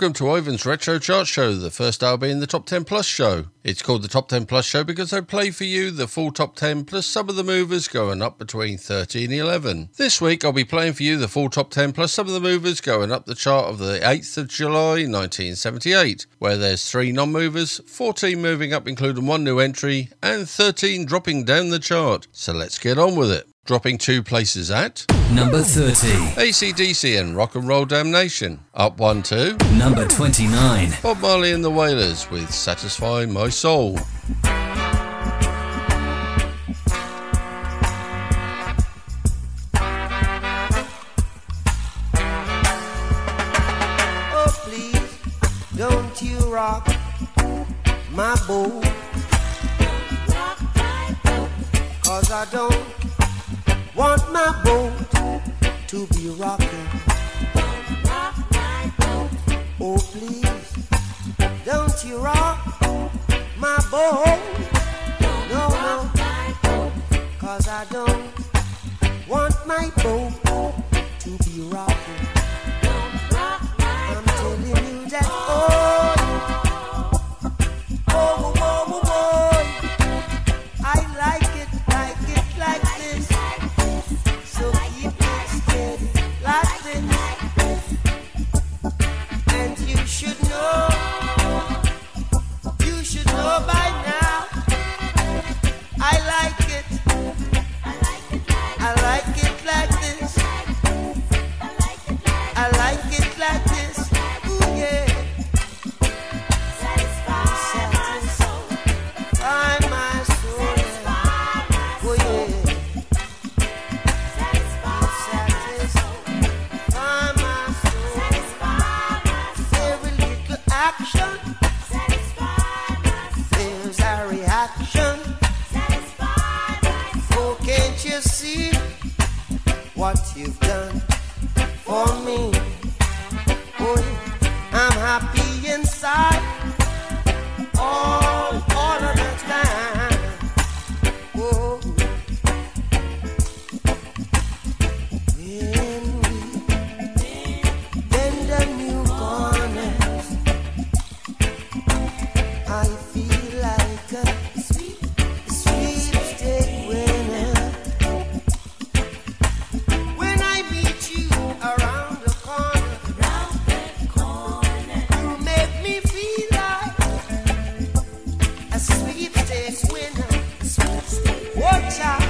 Welcome to Ivan's Retro Chart Show, the first hour being the Top 10 Plus show. It's called the Top 10 Plus show because I play for you the full Top 10 plus some of the movers going up between 30 and 11. This week I'll be playing for you the full Top 10 plus some of the movers going up the chart of the 8th of July 1978, where there's 3 non movers, 14 moving up including one new entry, and 13 dropping down the chart. So let's get on with it dropping two places at number 30. ACDC and Rock and Roll Damnation. Up one to number 29. Bob Marley and the Wailers with Satisfy My Soul. Oh, please, don't you rock my boat. Cause I don't want my boat to be rocking. Don't rock my boat. Oh, please, don't you rock my boat. No, no, cause I don't want my boat to be rocking. What you've done for me? Oh, I'm happy inside all, Watch out.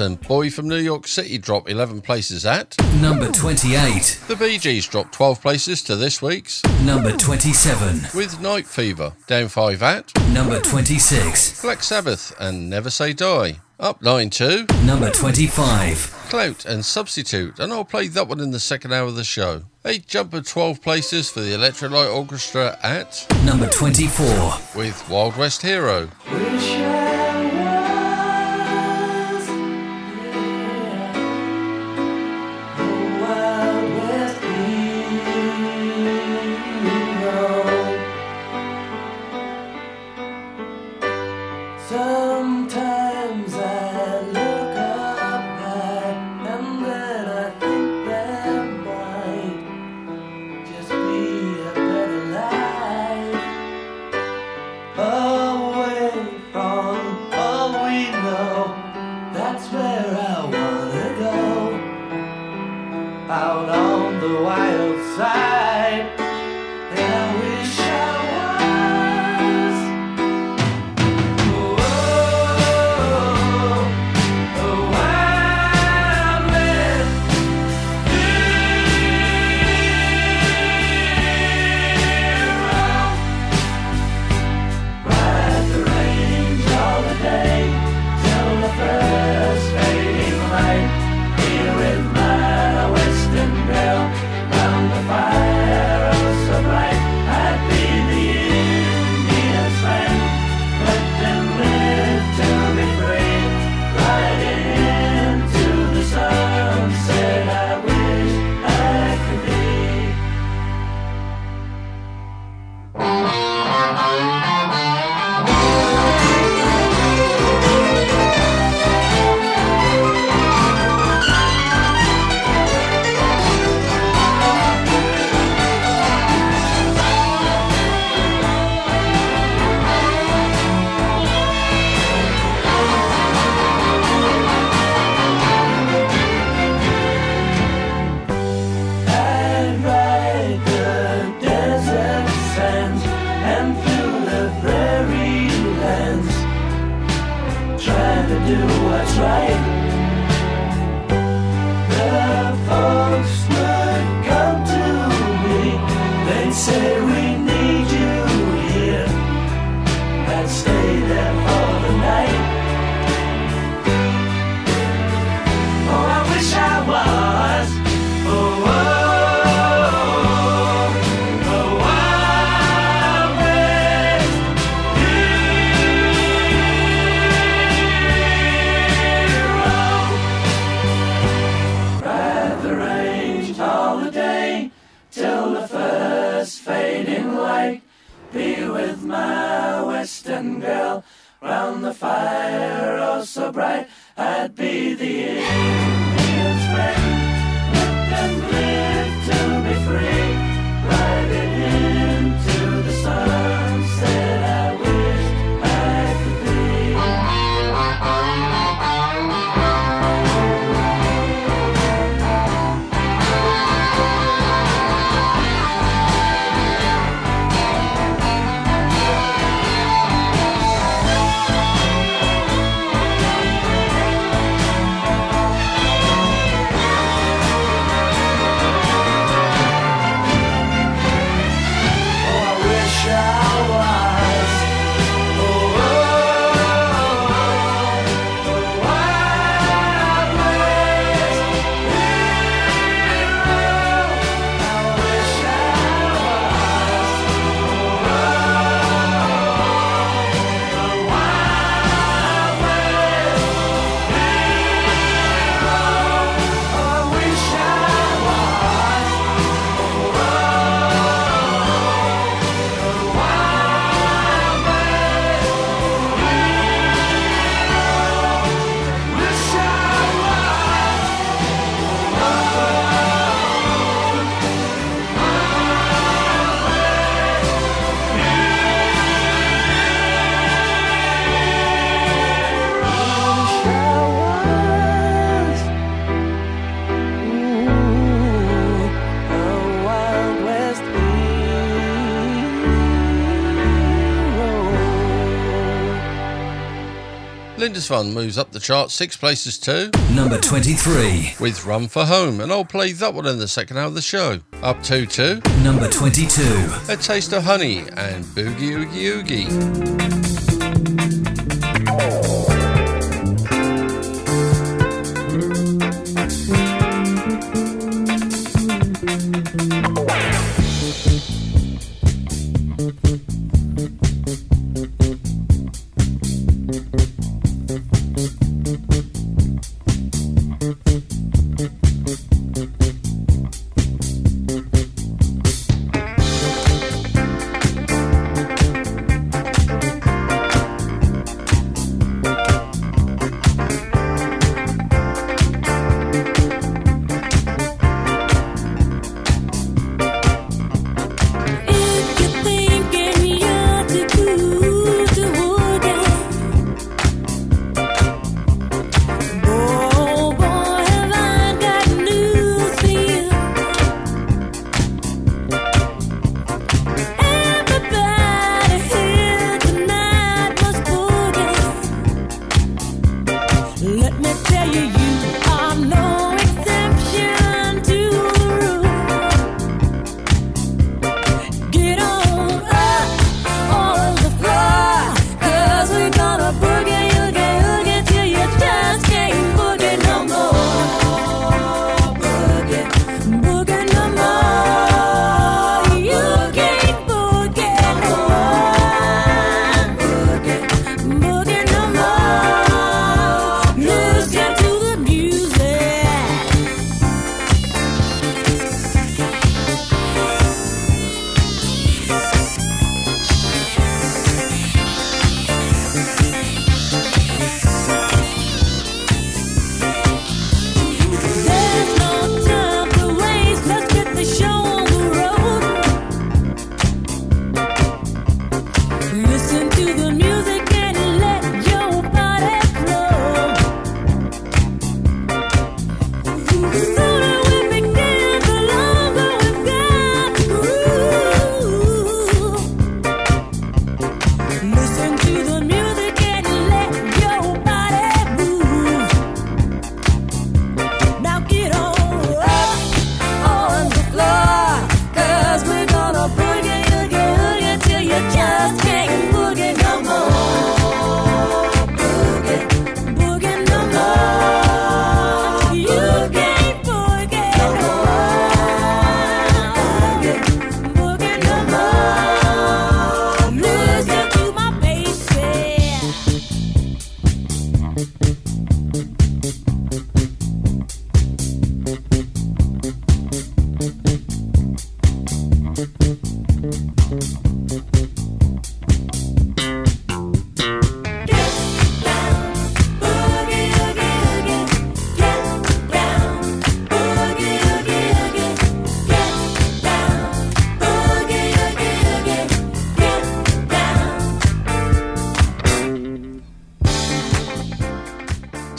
Charts and Boy from New York City dropped 11 places at. Number 28. The Bee Gees dropped 12 places to this week's. Number 27. With Night Fever down 5 at. Number 26. Black Sabbath and Never Say Die. Up 9 to. Number 25. Clout and Substitute, and I'll play that one in the second hour of the show. A jump of 12 places for the Electric Light Orchestra at. Number 24. With Wild West Hero. Lindisfarne moves up the chart six places to Number 23. with Run for Home, and I'll play that one in the second hour of the show. Up two two, Number 22. A Taste of Honey and Boogie Oogie Oogie.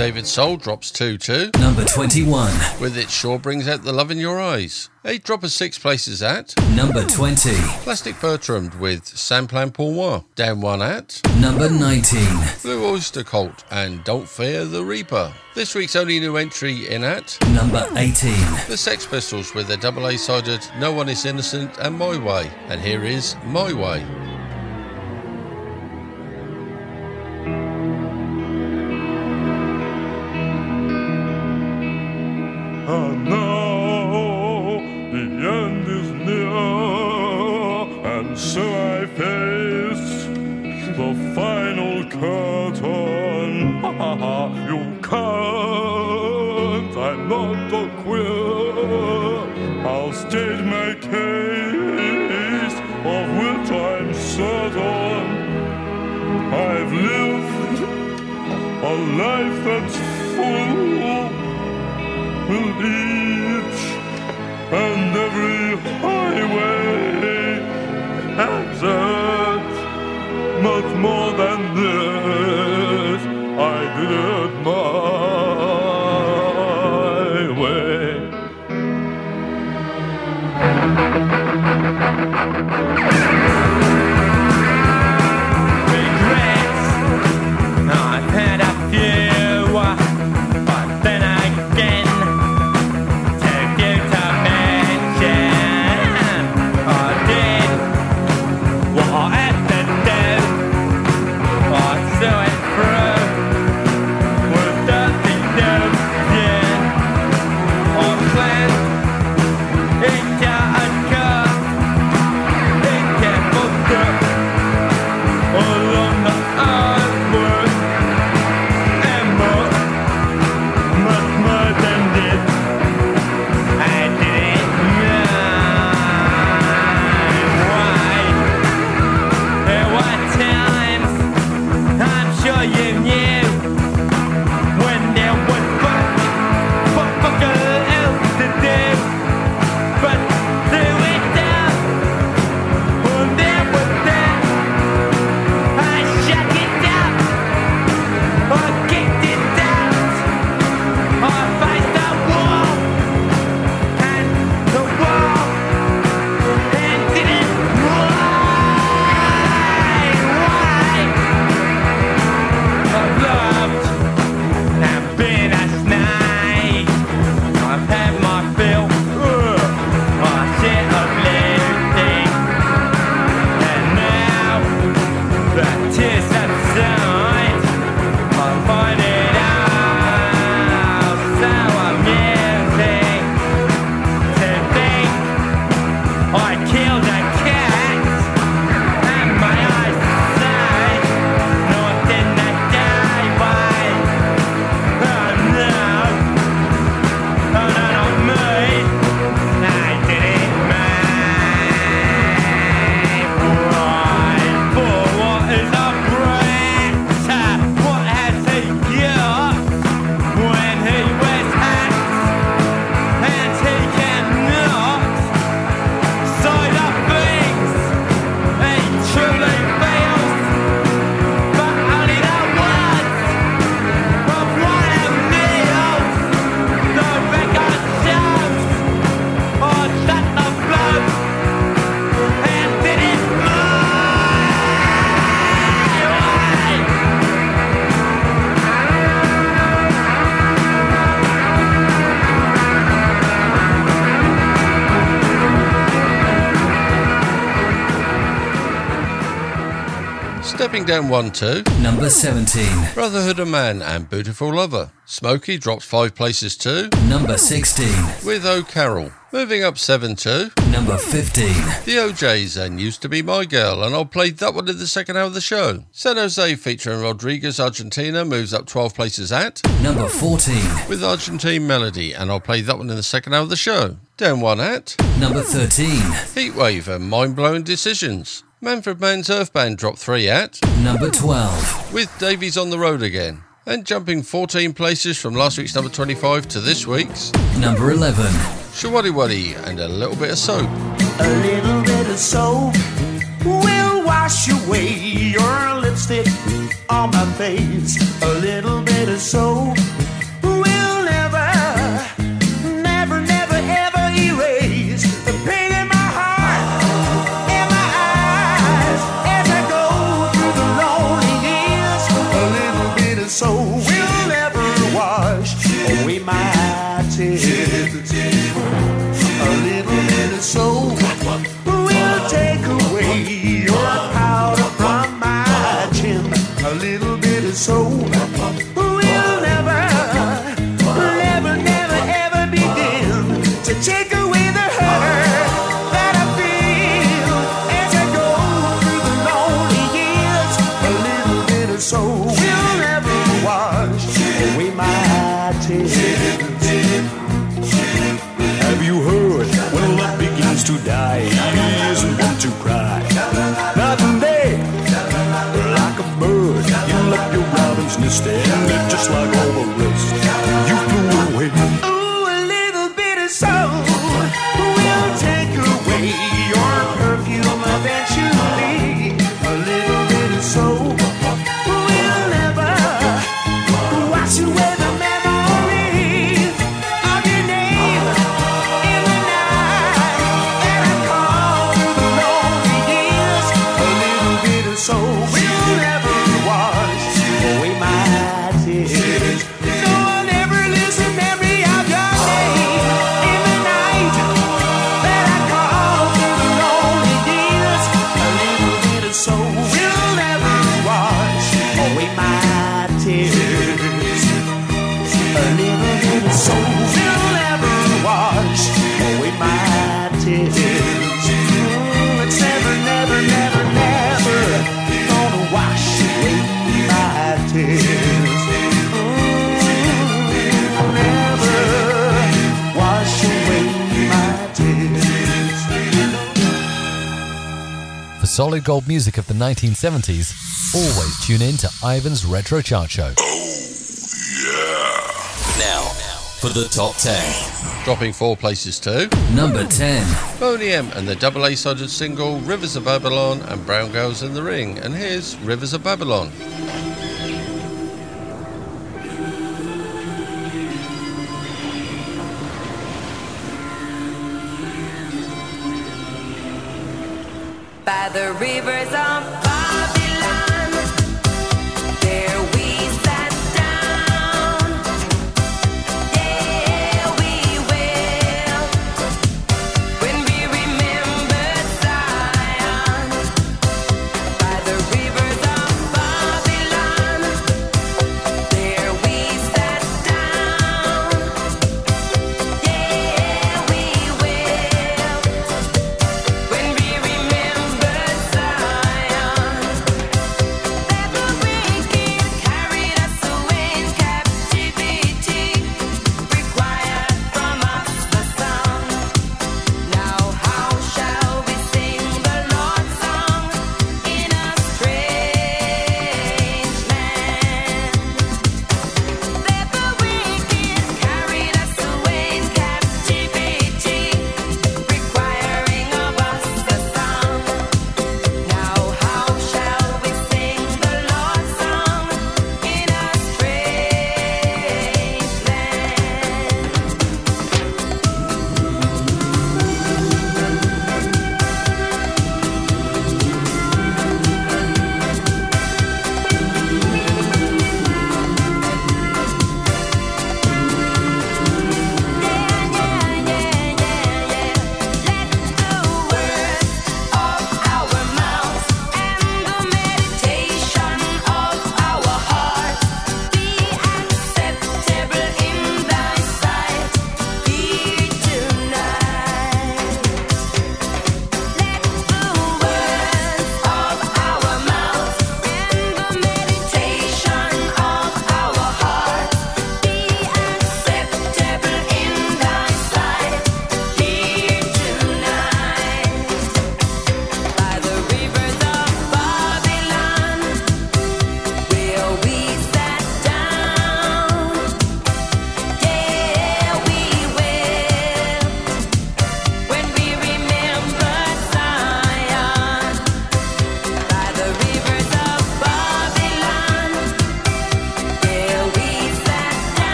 David Soul drops two two, Number 21. with It Sure Brings Out the Love in Your Eyes. A drop of six places at Number 20. Plastic Bertrand with Ça Plane Pour Moi. Down one at Number 19. Blue Oyster Cult and Don't Fear the Reaper. This week's only new entry in at Number 18. The Sex Pistols with their double A sided No One Is Innocent and My Way. And here is My Way. And Stepping down one, two. Number 17. Brotherhood of Man and Beautiful Lover. Smokie drops five places too, Number 16. with O'Carroll. Moving up seven two. Number 15. The O'Jays and Used to Be My Girl, and I'll play that one in the second hour of the show. San Jose featuring Rodriguez Argentina moves up 12 places at, Number 14. with Argentine Melody, and I'll play that one in the second hour of the show. Down one at, Number 13. Heatwave and Mind Blowing Decisions. Manfred Mann's Earth Band dropped three at, Number 12. with Davy's on the road again. And jumping 14 places from last week's number 25 to this week's, Number 11. Showaddywaddy and a little bit of soap. A little bit of soap will wash away your lipstick on my face. A little bit of soap solid gold music of the 1970s, always tune in to Ivan's Retro Chart Show. Oh, Yeah. Now, for the top 10. Dropping four places to Number 10. Boney M and the double A-sided single Rivers of Babylon and Brown Girls in the Ring. And here's Rivers of Babylon.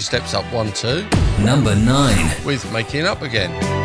Steps up one, two. Number nine. With Making Up Again.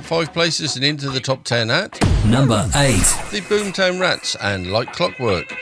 five places and into the top ten at number eight, the Boomtown Rats and Like Clockwork.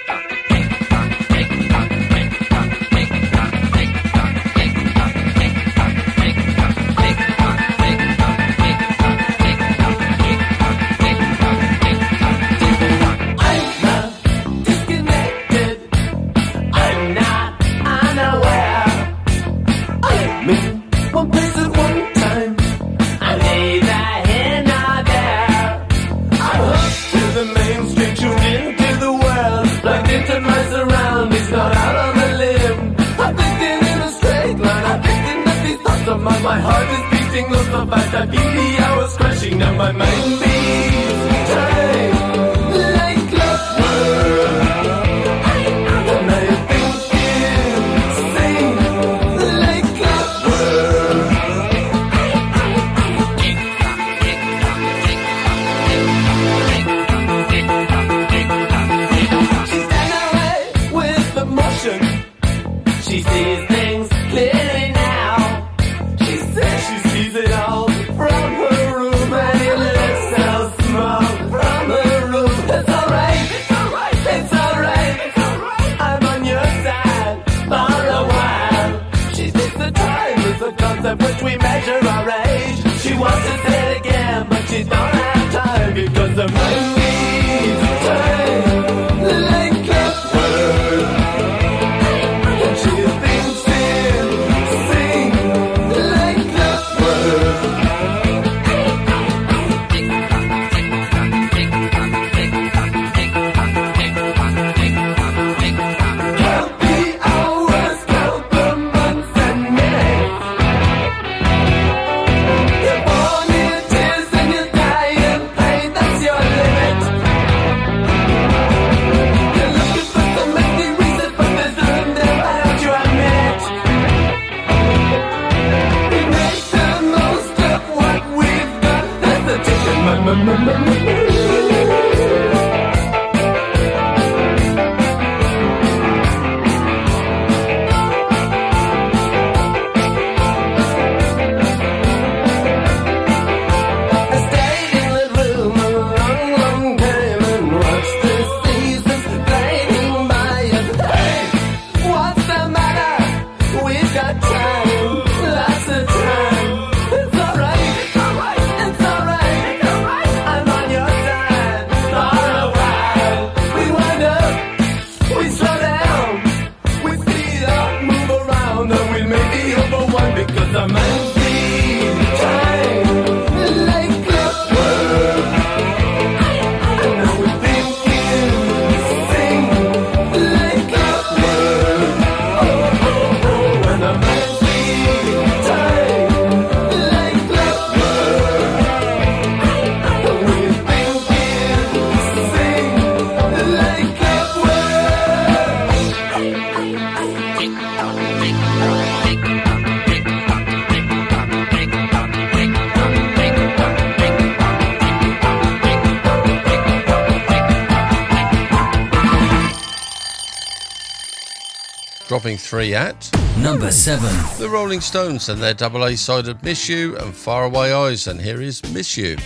three at number seven. The Rolling Stones and their double A sided Miss You and Faraway Eyes, and here is Miss You.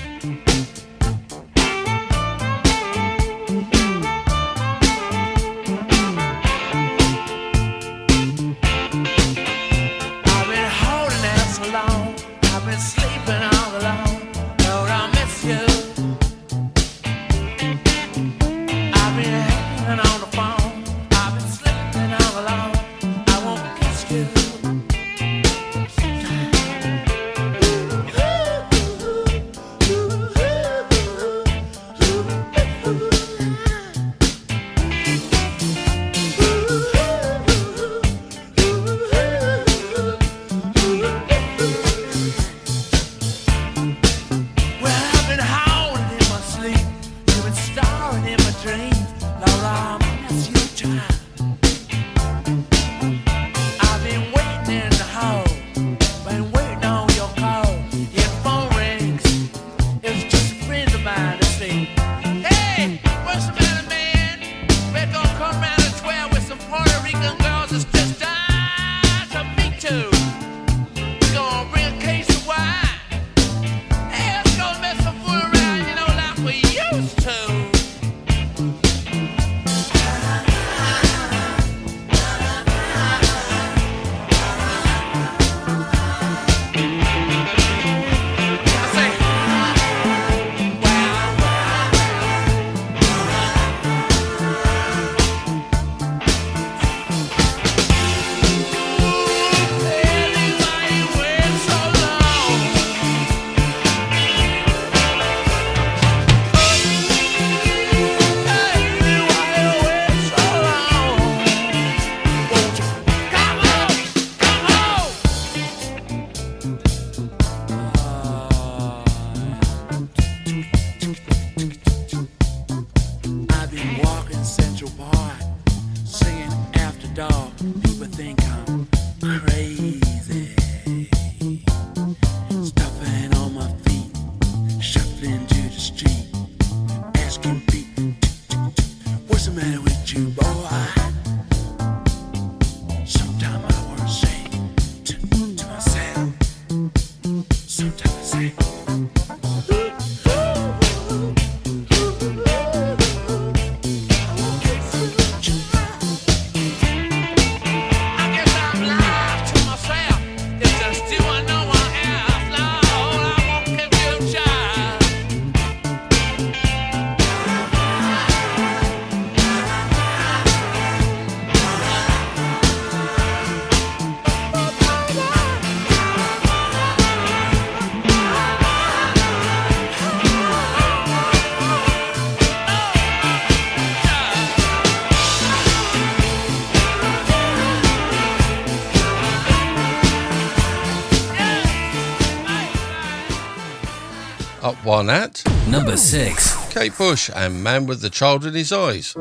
on number six Kate Bush and Man with the Child in His Eyes.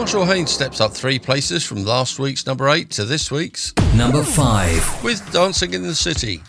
Marshall Hain steps up three places from last week's number eight to this week's number five with Dancing in the City.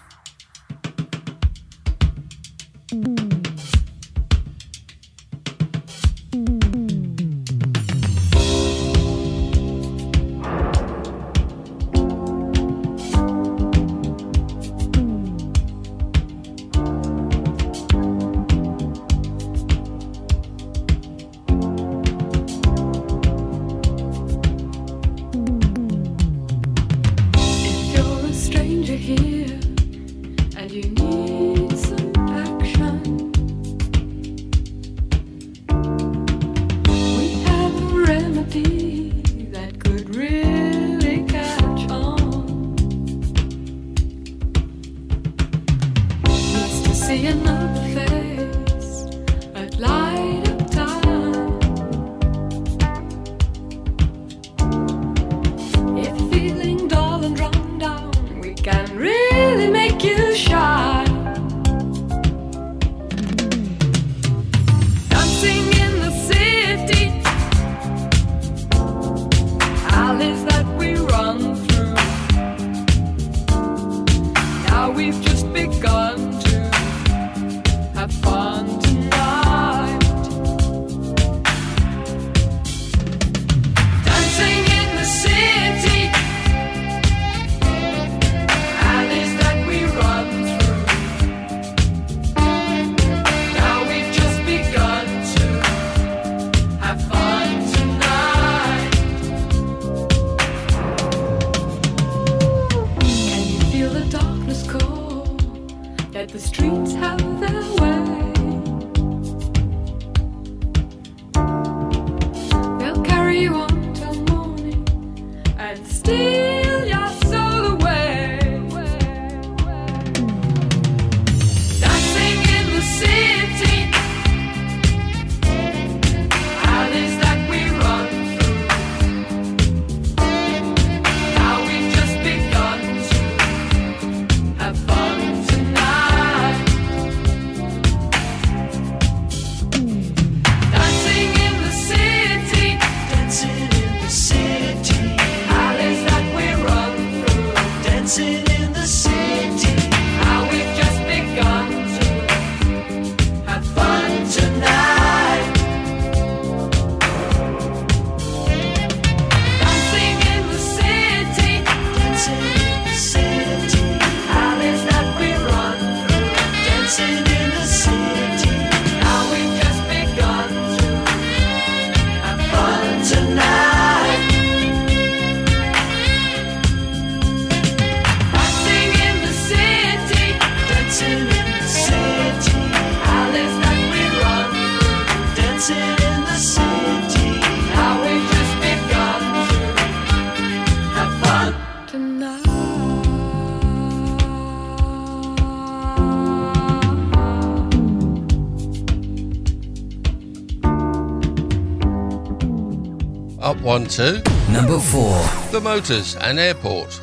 one, two. Number four. The Motors and Airport.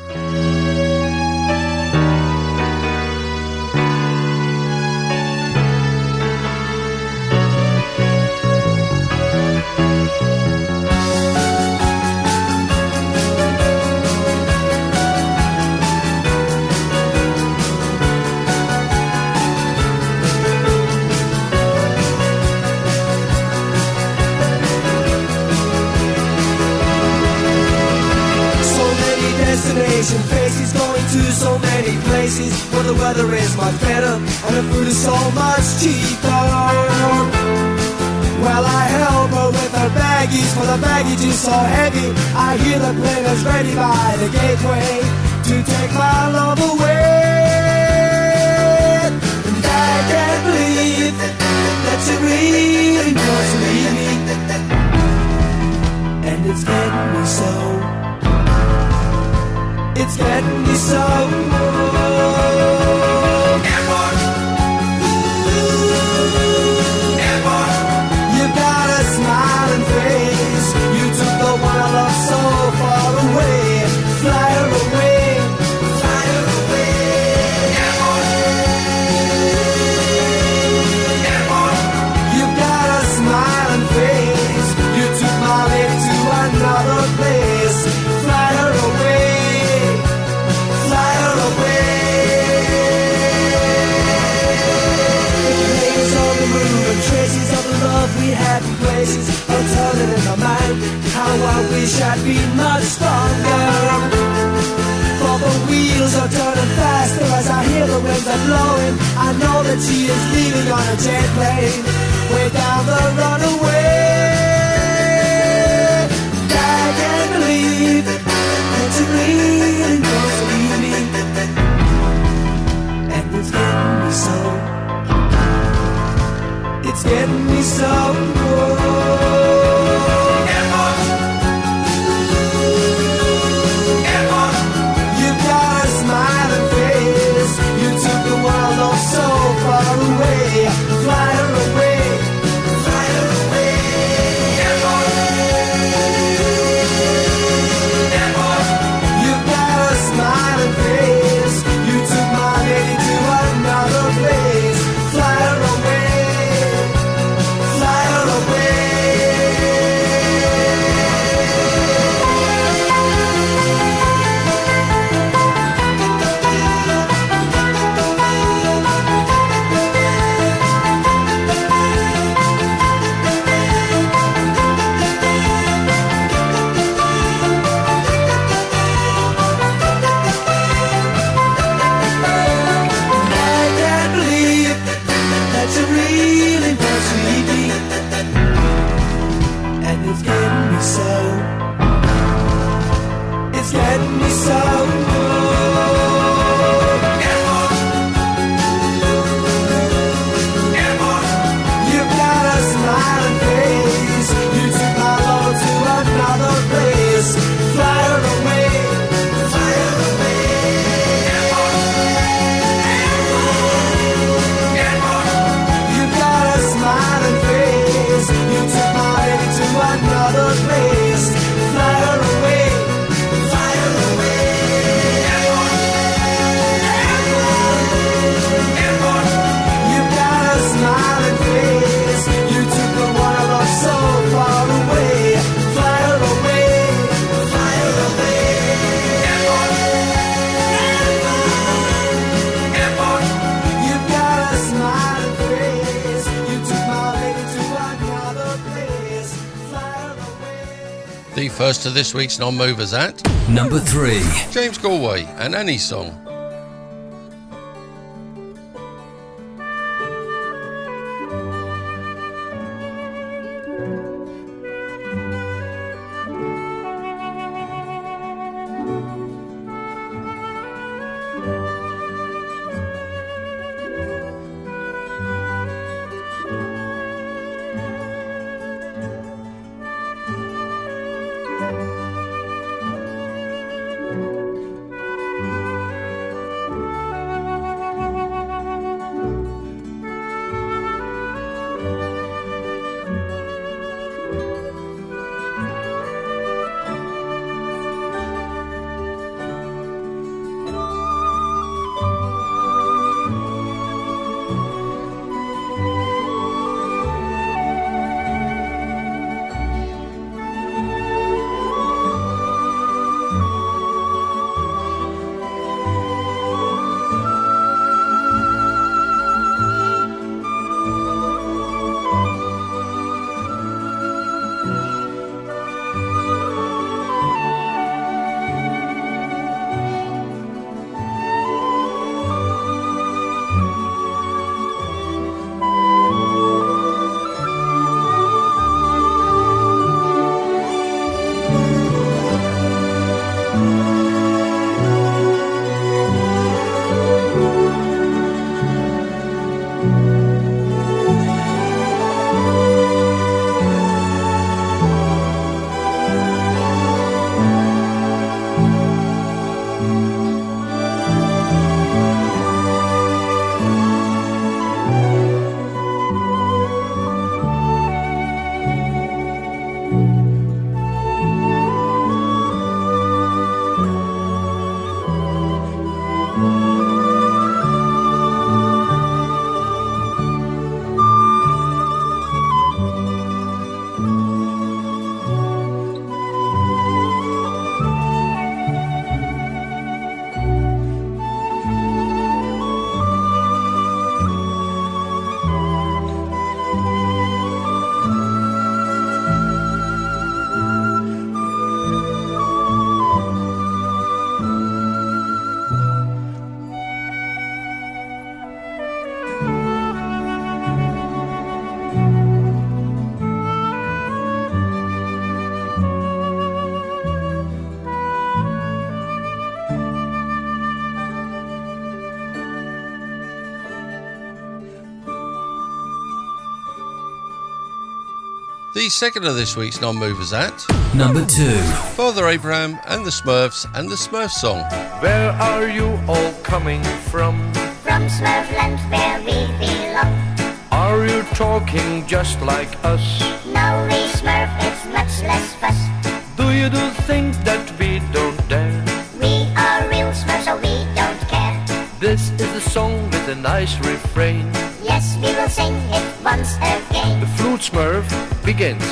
first to this week's non movers at number three. James Galway and Annie's Song. Second of this week's non-movers at Number 2. Father Abraham and the Smurfs and the Smurf song. Where are you all coming from? From Smurfland where we belong. Are you talking just like us? No, we Smurf, it's much less fuss. Do you do things that we don't dare? We are real Smurfs, so we don't care. This is a song with a nice refrain. Yes, we will sing it once again. The flute smurf begins.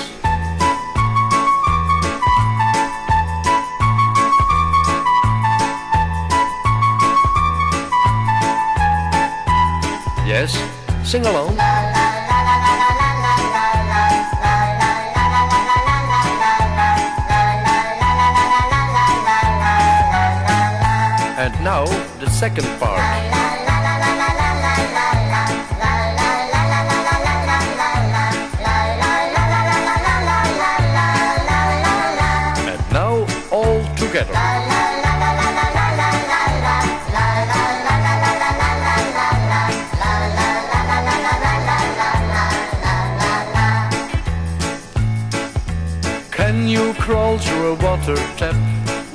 Yes, sing along. And now the second part. Water tap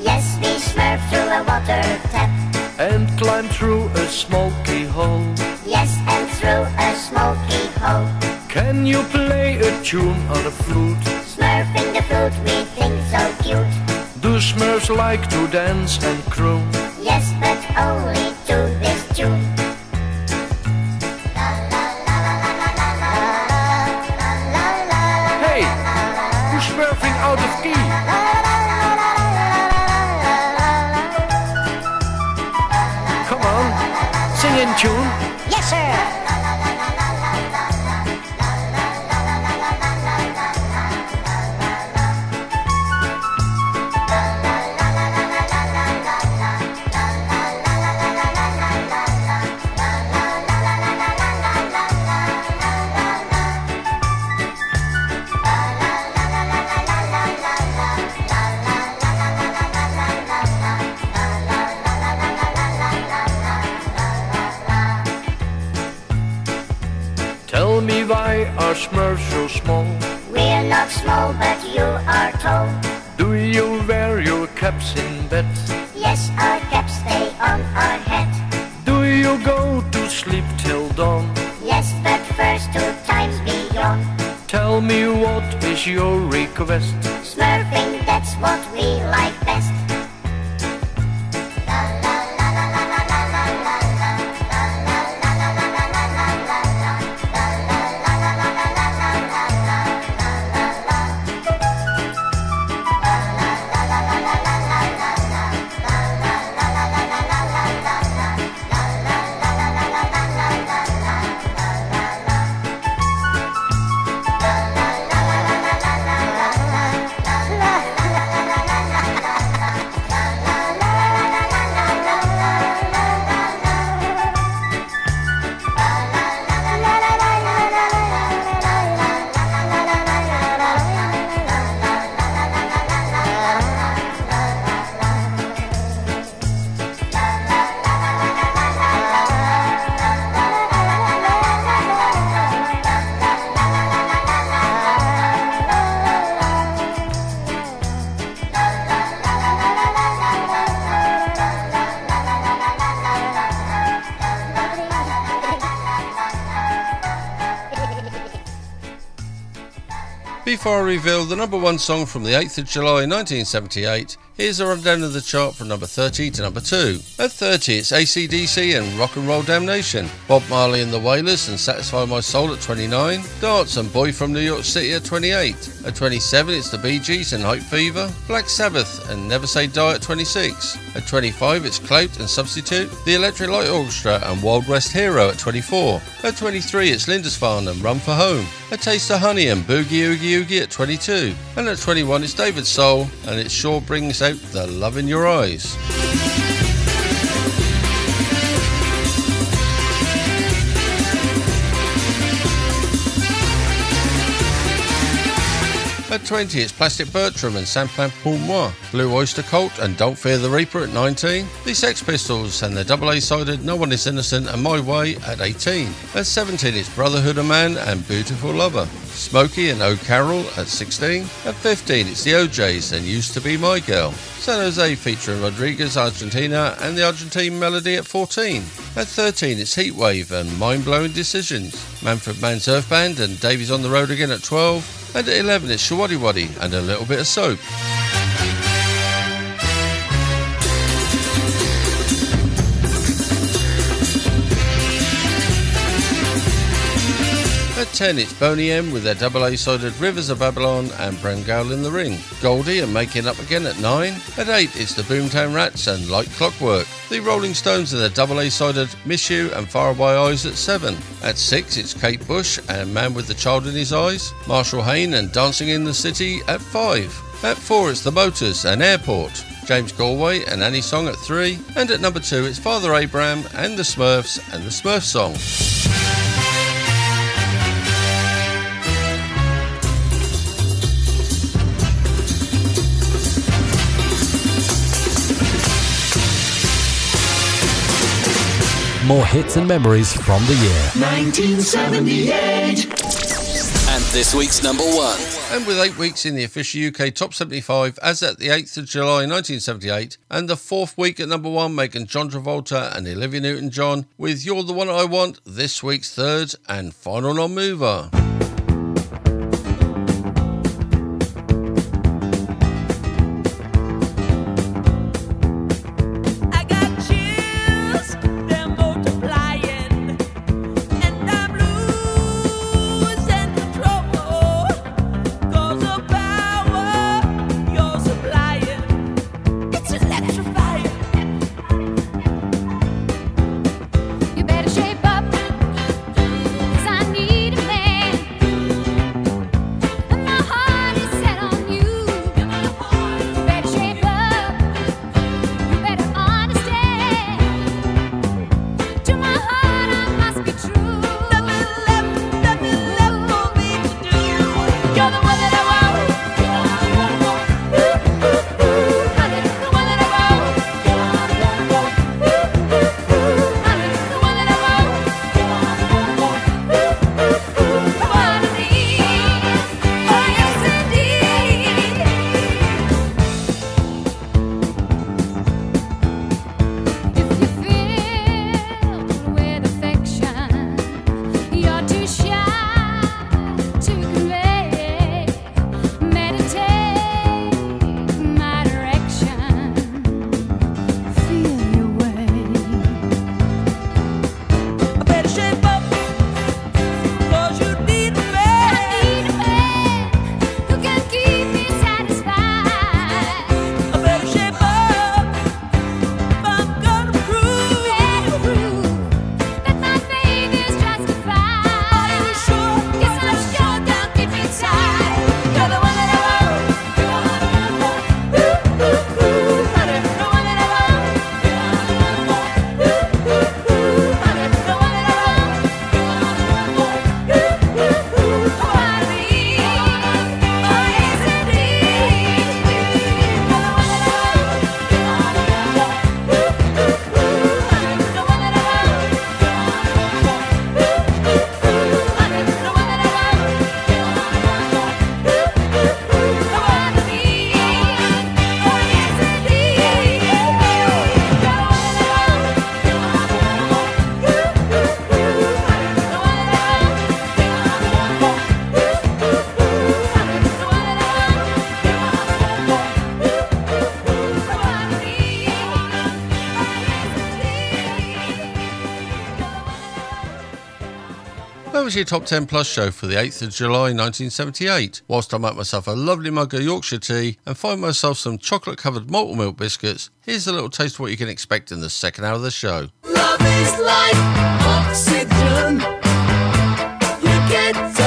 Yes, we Smurf through a water tap. and climb through a smoky hole? Yes, and through a smoky hole. Can you play a tune on a flute? Smurfing the flute, we think so cute. Do Smurfs like to dance and croon? Yes, but only Before I reveal the number one song from the 8th of July 1978, here's a rundown of the chart from number 30 to number 2. At 30, it's ACDC and Rock and Roll Damnation, Bob Marley and the Wailers and Satisfy My Soul at 29, Darts and Boy from New York City at 28. At 27, it's the Bee Gees and Night Fever, Black Sabbath and Never Say Die at 26. At 25, it's Clout and Substitute, The Electric Light Orchestra and Wild West Hero at 24. At 23, it's Lindisfarne and Run for Home, A Taste of Honey and Boogie Oogie Oogie at 22. And at 21, it's David Soul and it sure brings out the love in your eyes. 20, it's Plastic Bertrand and Ça Plane Pour Moi, Blue Oyster Cult and Don't Fear the Reaper at 19, the Sex Pistols and the double A-sided No One Is Innocent and My Way at 18. At 17, it's Brotherhood of Man and Beautiful Lover. Smokie and O'Carroll at 16. At 15, it's the O'Jays and Used to Be My Girl. San Jose featuring Rodriguez, Argentina, and the Argentine Melody at 14. At 13, it's Heatwave and Mind Blowing Decisions. Manfred Mann's Earth Band and Davy's on the Road again at 12. And at 11, it's Showaddywaddy and a little bit of soap. 10, it's Boney M with their double A sided Rivers of Babylon and Brown Girl in the Ring. Goldie and Making Up Again at 9. At 8, it's the Boomtown Rats and Like Clockwork. The Rolling Stones and their double A sided Miss You and Faraway Eyes at 7. At 6, it's Kate Bush and Man with the Child in His Eyes. Marshall Hain and Dancing in the City at 5. At 4, it's The Motors and Airport. James Galway and Annie's Song at 3. And at number 2, it's Father Abraham and the Smurfs and the Smurf Song. More hits and memories from the year. 1978. And this week's number one. And with eight weeks in the official UK Top 75 as at the 8th of July 1978, and the fourth week at number one, making John Travolta and Olivia Newton John with You're the One I Want, this week's third and final non mover. Your Top 10 Plus show for the 8th of July 1978. Whilst I make myself a lovely mug of Yorkshire tea and find myself some chocolate covered malt milk biscuits, here's a little taste of what you can expect in the second hour of the show. Love is oxygen. You get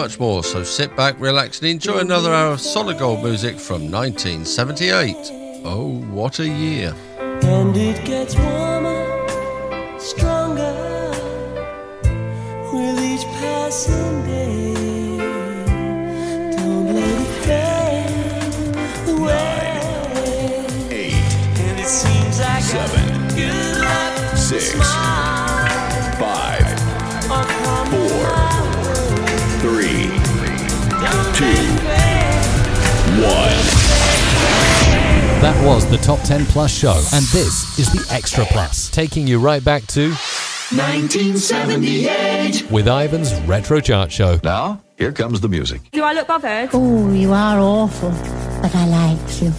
much more, so sit back, relax, and enjoy another hour of solid gold music from 1978. Oh, what a year! Plus show, and this is the Extra Plus, taking you right back to 1978. with Ivan's Retro Chart Show. Now, here comes the music. Do I look bothered? Oh, you are awful, but I like you.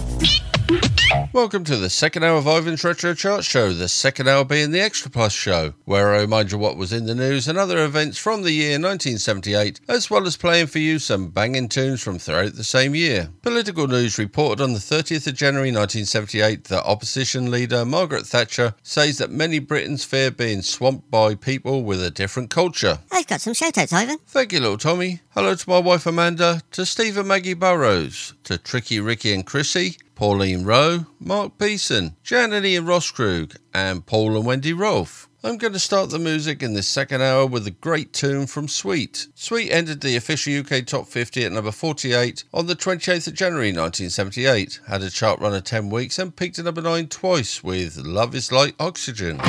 Welcome to the second hour of Ivan's Retro Chart Show, the second hour being the Extra Plus show, where I remind you what was in the news and other events from the year 1978, as well as playing for you some banging tunes from throughout the same year. Political news reported on the 30th of January 1978 that opposition leader Margaret Thatcher says that many Britons fear being swamped by people with a different culture. I've got some shout outs, Ivan. Thank you, little Tommy. Hello to my wife Amanda, to Steve and Maggie Burrows, to Tricky Ricky and Chrissy, Pauline Rowe, Mark Beeson, Jan and Ian Rosskrug, and Paul and Wendy Rolfe. I'm going to start the music in this second hour with a great tune from Sweet. Sweet entered the official UK Top 50 at number 48 on the 28th of January 1978, had a chart run of 10 weeks and peaked at number 9 twice with Love is Like Oxygen.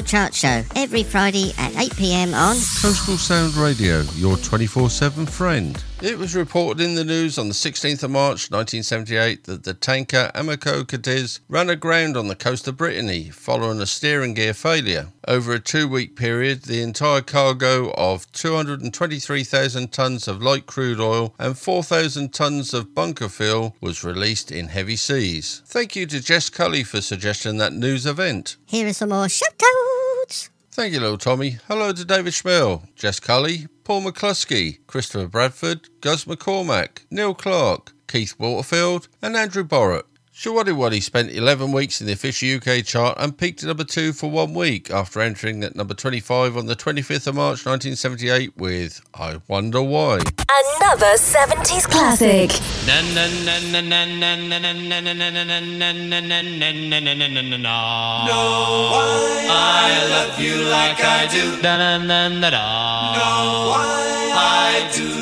Chart Show every Friday at 8 pm on Coastal Sound Radio, your 24 7 friend. It was reported in the news on the 16th of March 1978 that the tanker Amoco Cadiz ran aground on the coast of Brittany following a steering gear failure. Over a two week period, the entire cargo of 223,000 tonnes of light crude oil and 4,000 tonnes of bunker fuel was released in heavy seas. Thank you to Jess Cully for suggesting that news event. Here are some more shoutouts. Thank you, little Tommy. Hello to David Schmill, Jess Cully, Paul McCluskey, Christopher Bradford, Gus McCormack, Neil Clark, Keith Waterfield, and Andrew Borrett. Showaddywaddy spent 11 weeks in the official UK chart and peaked at number 2 for one week after entering at number 25 on the 25th of March 1978 with I Wonder Why. Another 70s classic. I love you like I do. No, why I do.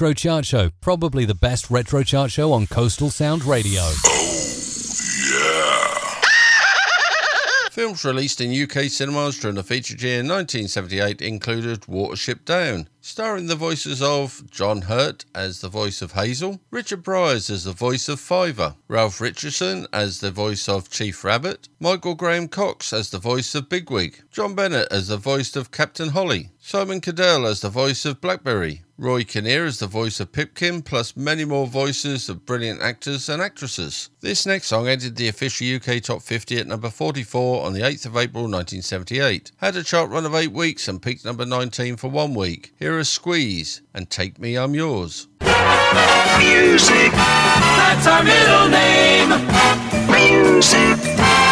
Retro Chart Show, probably the best retro chart show on Coastal Sound Radio. Oh, yeah. Films released in UK cinemas during the featured year 1978 included Watership Down, starring the voices of John Hurt as the voice of Hazel, Richard Briers as the voice of Fiver, Ralph Richardson as the voice of Chief Rabbit, Michael Graham Cox as the voice of Bigwig, John Bennett as the voice of Captain Holly, Simon Cadell as the voice of Blackberry, Roy Kinnear is the voice of Pipkin, plus many more voices of brilliant actors and actresses. This next song entered the official UK Top 50 at number 44 on the 8th of April 1978. Had a chart run of 8 weeks and peaked number 19 for one week. Here are Squeeze and Take Me I'm Yours. Music. That's our middle name. Music.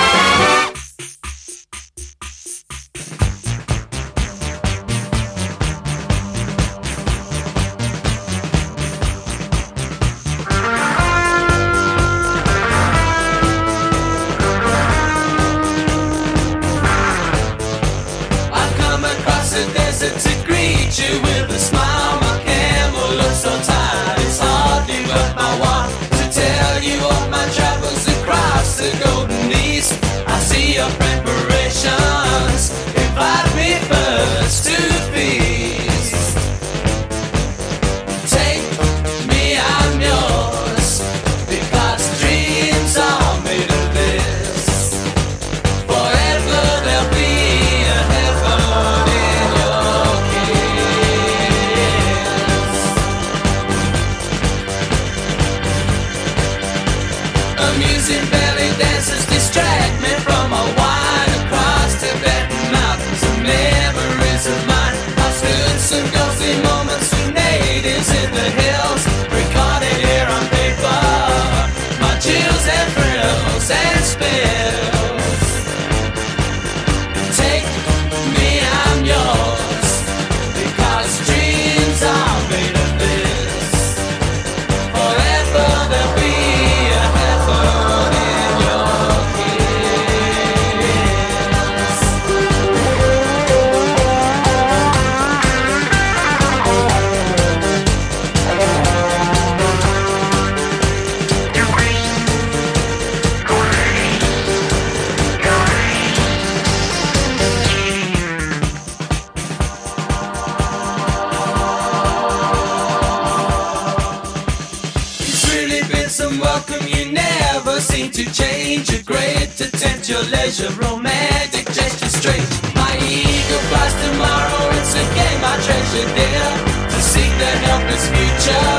To change. your grade to tempt your leisure, romantic gesture straight. My ego flies tomorrow, it's a game I treasure dear. To seek the helpless future,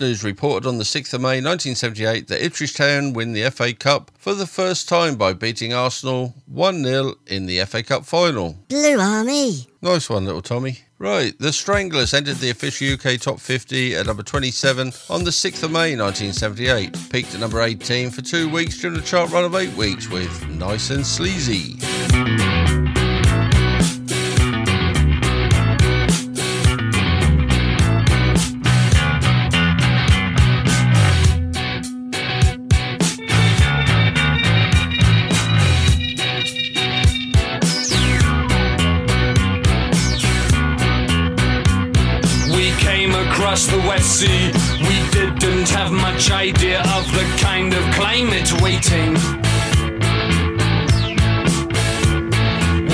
News reported on the 6th of May 1978 that Ipswich Town win the FA Cup for the first time by beating Arsenal 1 0 in the FA Cup final. Blue Army. Nice one, little Tommy. Right, The Stranglers entered the official UK Top 50 at number 27 on the 6th of May 1978. Peaked at number 18 for two weeks during a chart run of eight weeks with Nice and Sleazy. Across the West Sea. We didn't have much idea of the kind of climate waiting.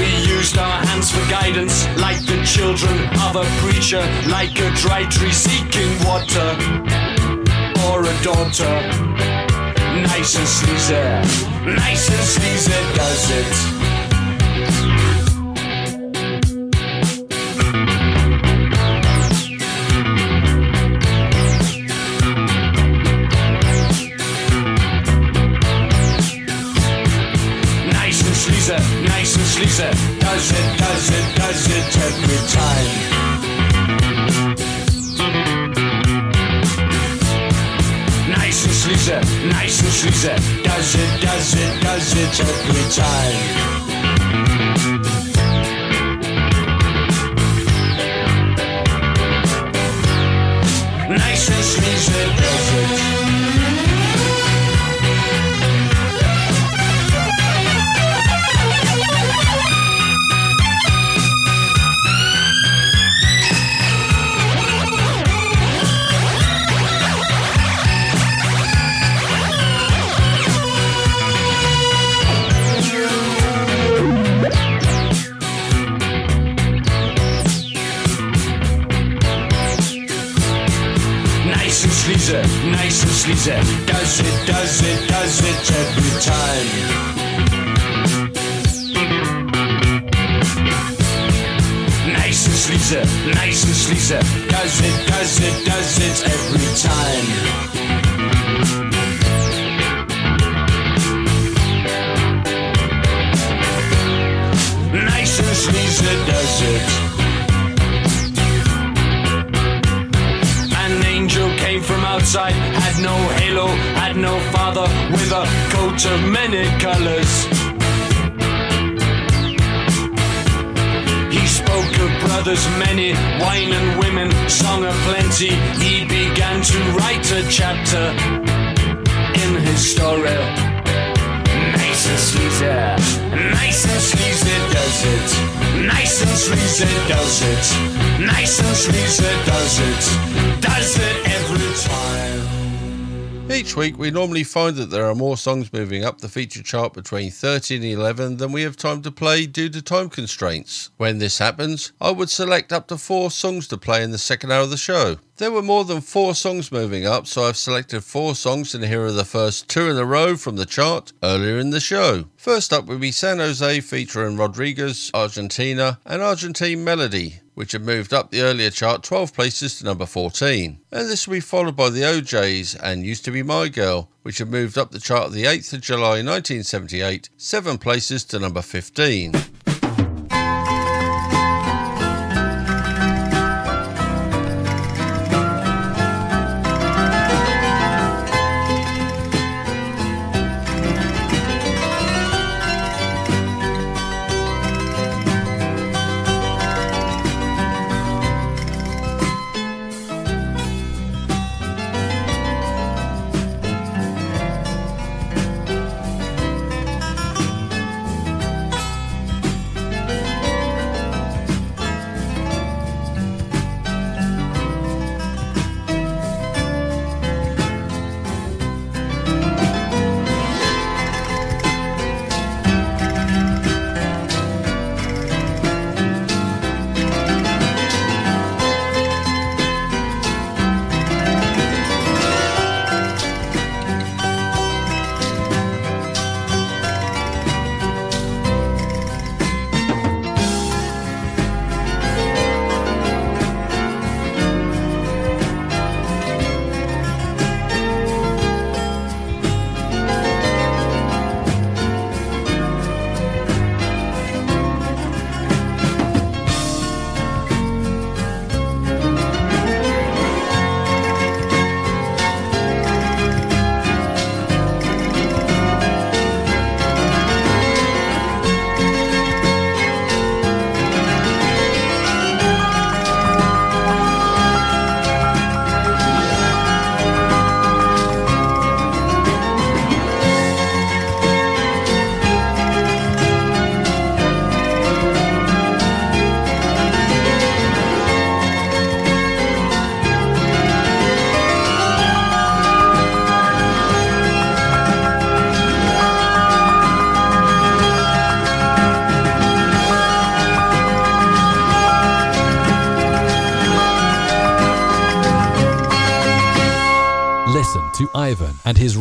We used our hands for guidance, like the children of a preacher, like a dry tree seeking water, or a daughter. Nice and sleazy, nice and sleazy does it. Lisa does it, does it, does it every time. Nice and sleazy. nice and sleazy. does it, does it, does it outside, had no halo, had no father, with a coat of many colors. He spoke of brothers many, wine and women, song of plenty. He began to write a chapter in his story. Nice and sleazy, nice and sleazy does it. Nice and sleazy does it. Nice and sleazy does it. Does it every time. Each week, we normally find that there are more songs moving up the feature chart between 30 and 11 than we have time to play due to time constraints. When this happens, I would select up to four songs to play in the second hour of the show. There were more than four songs moving up, so I've selected four songs, and here are the first two in a row from the chart earlier in the show. First up will be San Jose featuring Rodriguez, Argentina, and Argentine Melody, which had moved up the earlier chart 12 places to number 14. And this will be followed by the O'Jays and Used to Be My Girl, which had moved up the chart the 8th of July 1978, 7 places to number 15.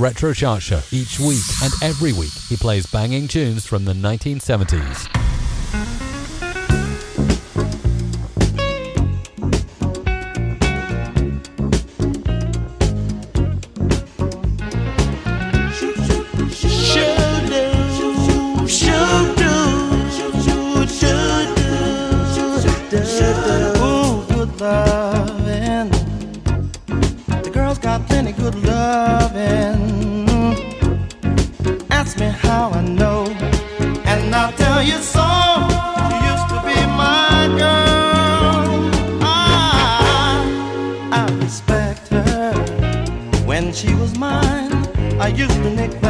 Retro chart show each week, and every week he plays banging tunes from the 1970s. Plenty good loving. Ask me how I know, and I'll tell you so. Used to be my girl. I, I respect her. When she was mine, I used to neglect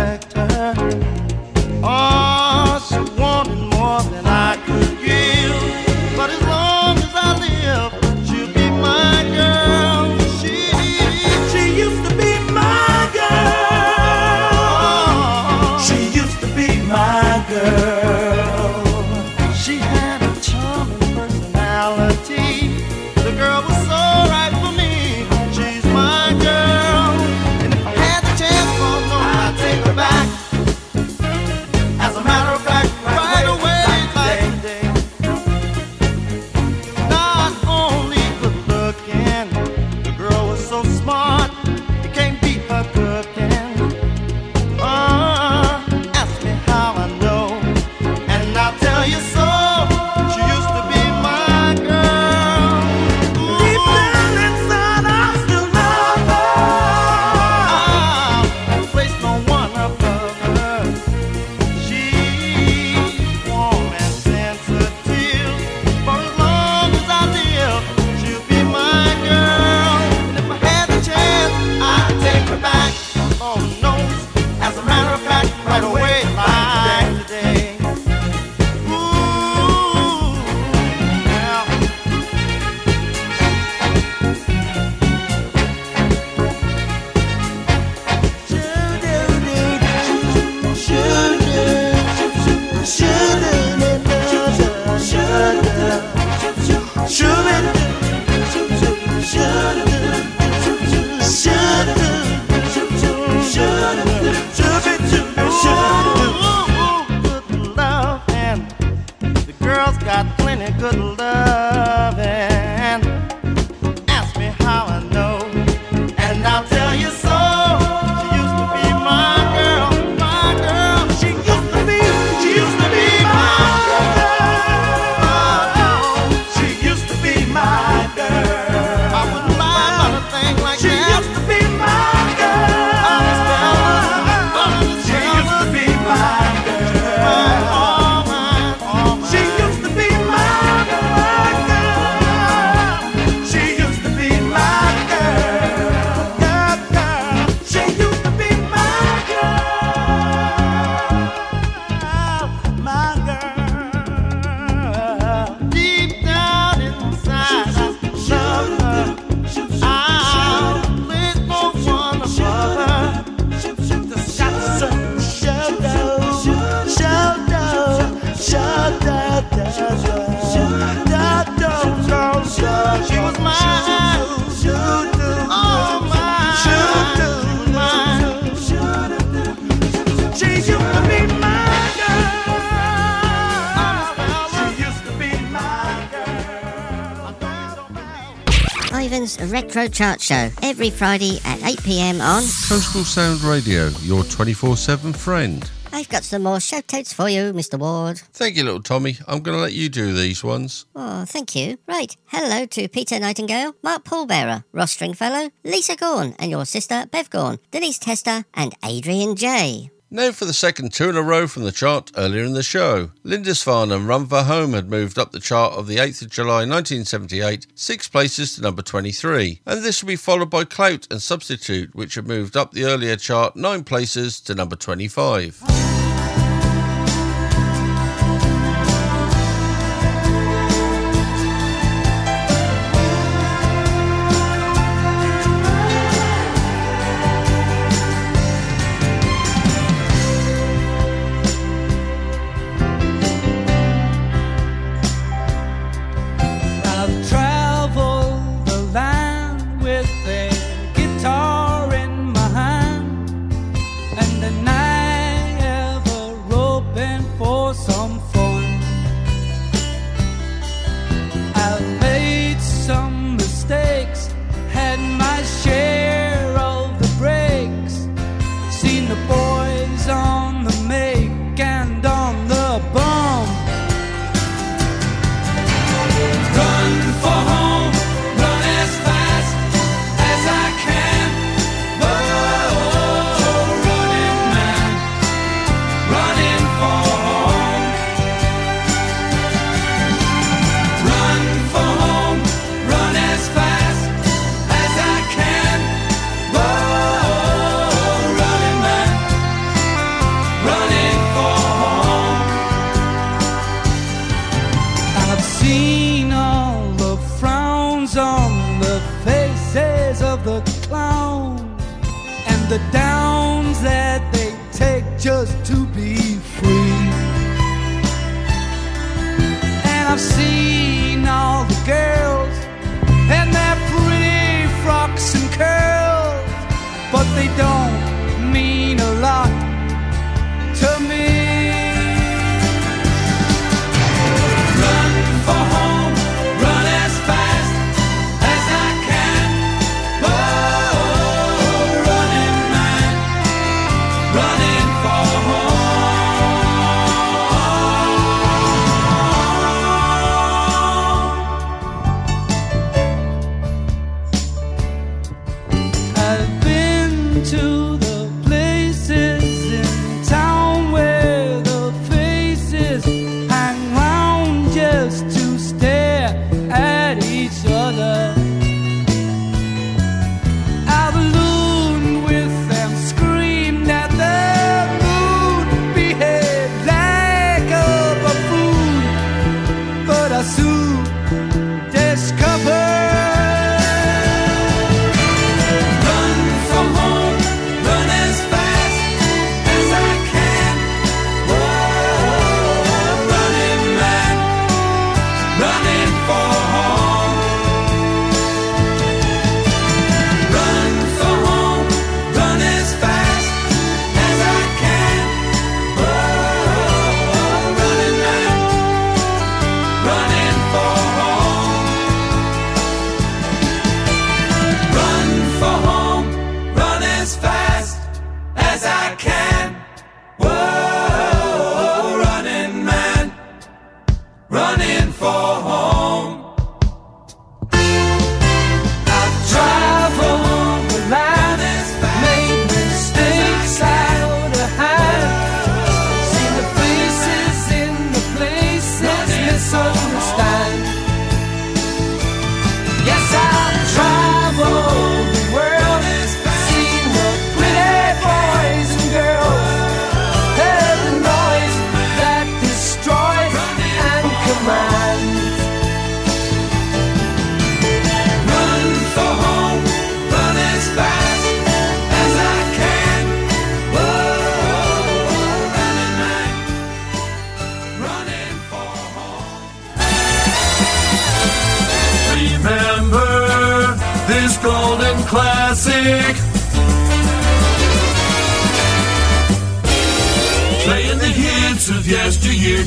Ivan's Retro Chart Show every Friday at 8 pm on. Coastal Sound Radio, your 24 7 friend. I've got some more shout outs for you, Mr. Ward. Thank you, little Tommy. I'm going to let you do these ones. Oh, thank you. Right. Hello to Peter Nightingale, Mark Pallbearer, Ross Stringfellow, Lisa Gorn, and your sister Bev Gorn, Denise Tester, and Adrian J. Now for the second two in a row from the chart earlier in the show. Lindisfarne and Run for Home had moved up the chart of the 8th of July 1978, six places to number 23. And this would be followed by Clout and Substitute, which had moved up the earlier chart nine places to number 25.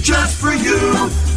Just for you.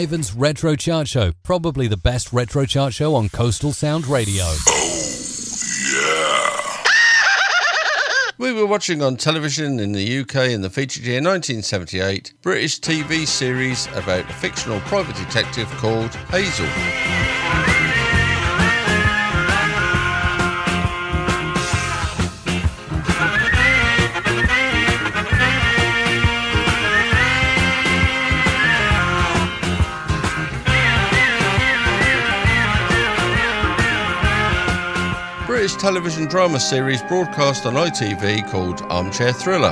Ivan's Retro Chart Show, probably the best retro chart show on Coastal Sound Radio. Oh, yeah. We were watching on television in the UK in the featured year 1978 British TV series about a fictional private detective called Hazel. Television drama series broadcast on ITV called Armchair Thriller.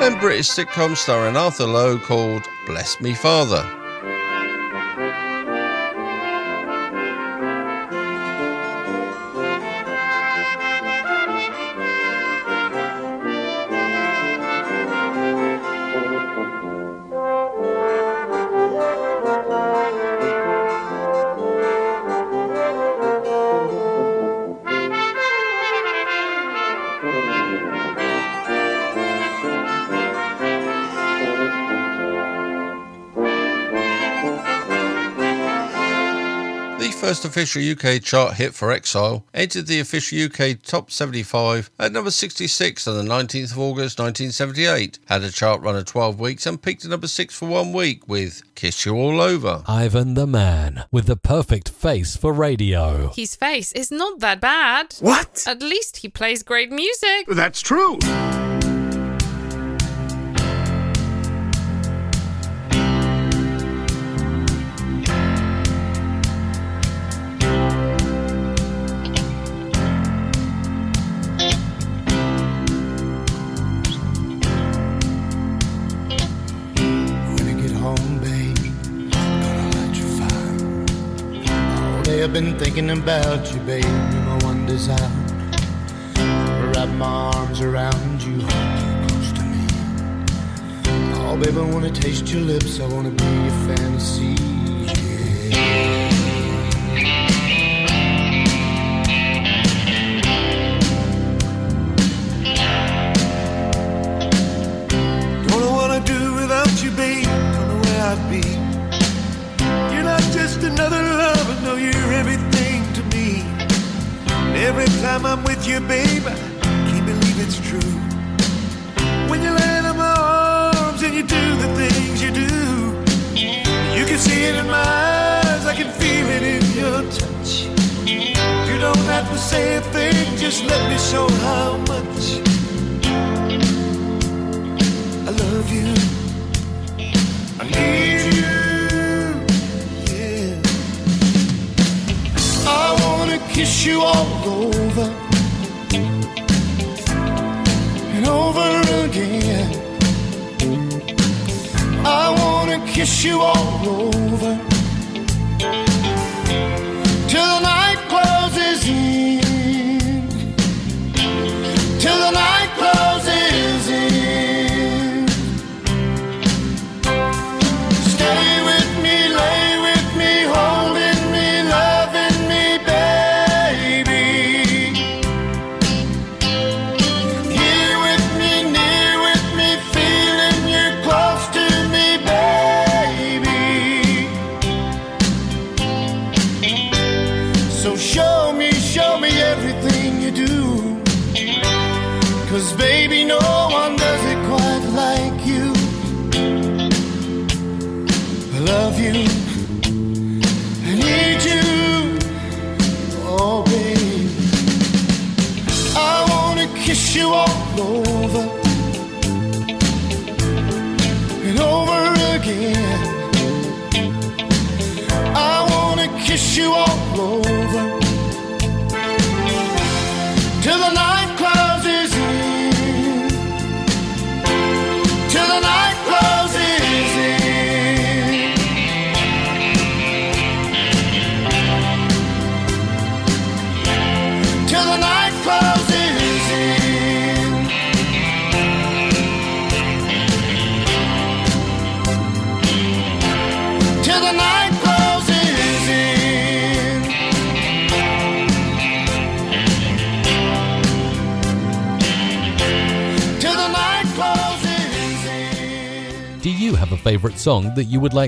And British sitcom starring Arthur Lowe called Bless Me Father. First official UK chart hit for Exile entered the official UK Top 75 at number 66 on the 19th of August 1978, had a chart run of 12 weeks and peaked at number 6 for one week with Kiss You All Over. Ivan the Man, with the perfect face for radio. His face is not that bad. What? At least he plays great music. That's true. I've been thinking about you, babe. My one desire. Wrap my arms around you, hold you close to me. Oh, babe, I wanna taste your lips. I wanna be your fantasy. yeah. Don't know what I'd do not just another lover, no, you're everything to me. And every time I'm with you, babe, I can't believe it's true. When you land in my arms and you do the things you do, you can see it in my eyes, I can feel it in your touch. You don't have to say a thing, just let me show how much. I love you. I need you. Kiss you all over and over again. I wanna kiss you all over that you would like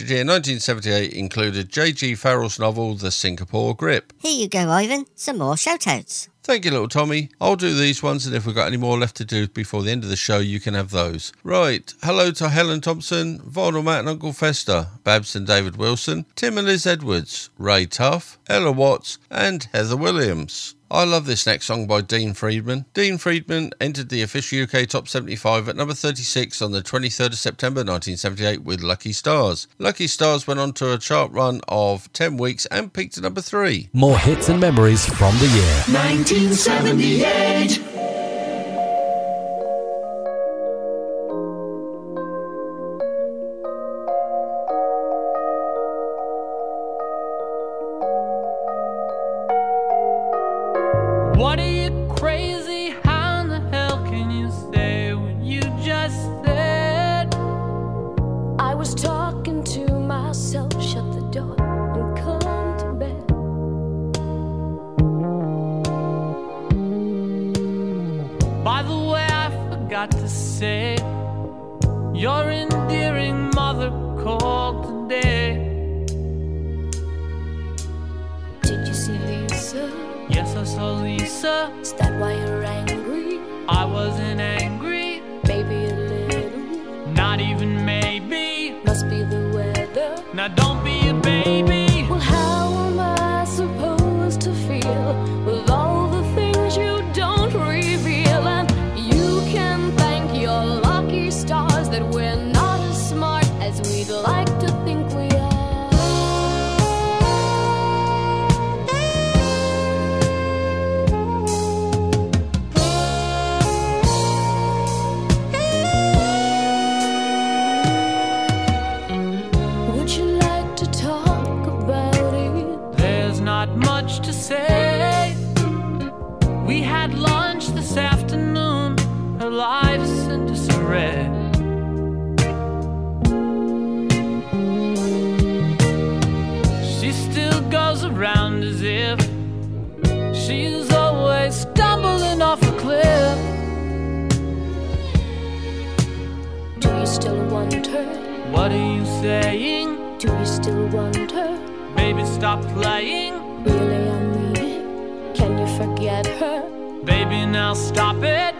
featured year 1978 included J.G. Farrell's novel The Singapore Grip. Here you go, Ivan. Some more shoutouts. Thank you, little Tommy. I'll do these ones, and if we've got any more left to do before the end of the show, you can have those. Right. Hello to Helen Thompson, Vinyl Matt and Uncle Fester, Babs and David Wilson, Tim and Liz Edwards, Ray Tuff, Ella Watts, and Heather Williams. I love this next song by Dean Friedman. Dean Friedman entered the official UK Top 75 at number 36 on the 23rd of September 1978 with Lucky Stars. Lucky Stars went on to a chart run of 10 weeks and peaked at number 3. More hits and memories from the year. 1978. Don't stop playing. Really, I mean it. Can you forget her? Baby, now stop it.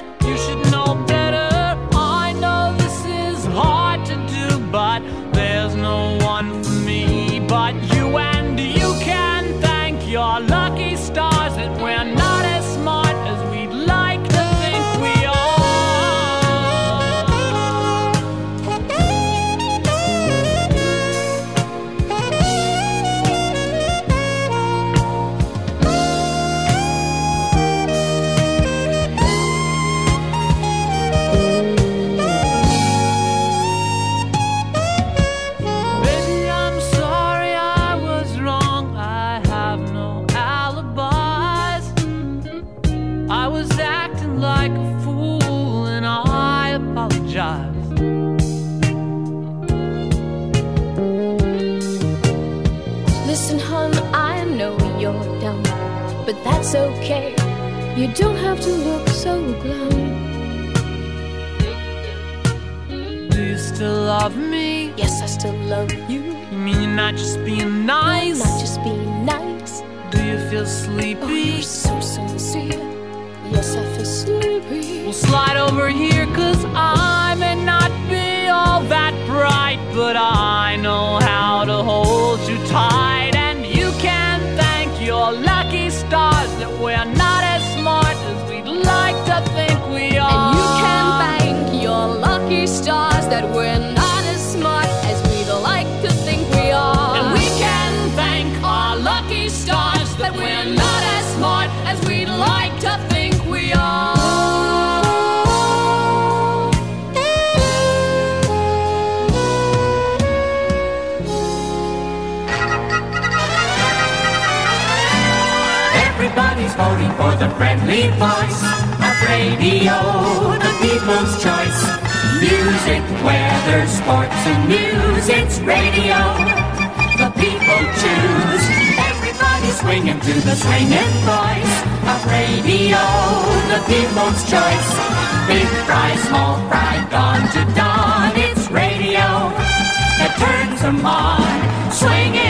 That's okay. You don't have to look so glum. Do you still love me? Yes, I still love you. You mean you're not just being nice? Not just being nice. Do you feel sleepy? Oh, you're so sincere. Yes, I feel sleepy. We'll slide over here, cause I may not be all that bright, but I know how to hold but we're not as smart as we'd like to think we are. And we can thank our lucky stars that we're not as smart as we'd like to think we are. Everybody's voting for the friendly voice of radio, the people's choice. Music, weather, sports, and news, it's radio. The people choose. Everybody swinging to the swinging voice of radio, the people's choice. Big fry, small fry, dawn to dawn, it's radio that turns them on. Swinging,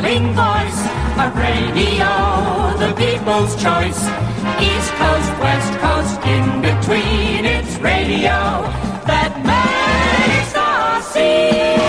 voice of radio, the people's choice. East Coast, West Coast, in between, it's radio that makes the scene.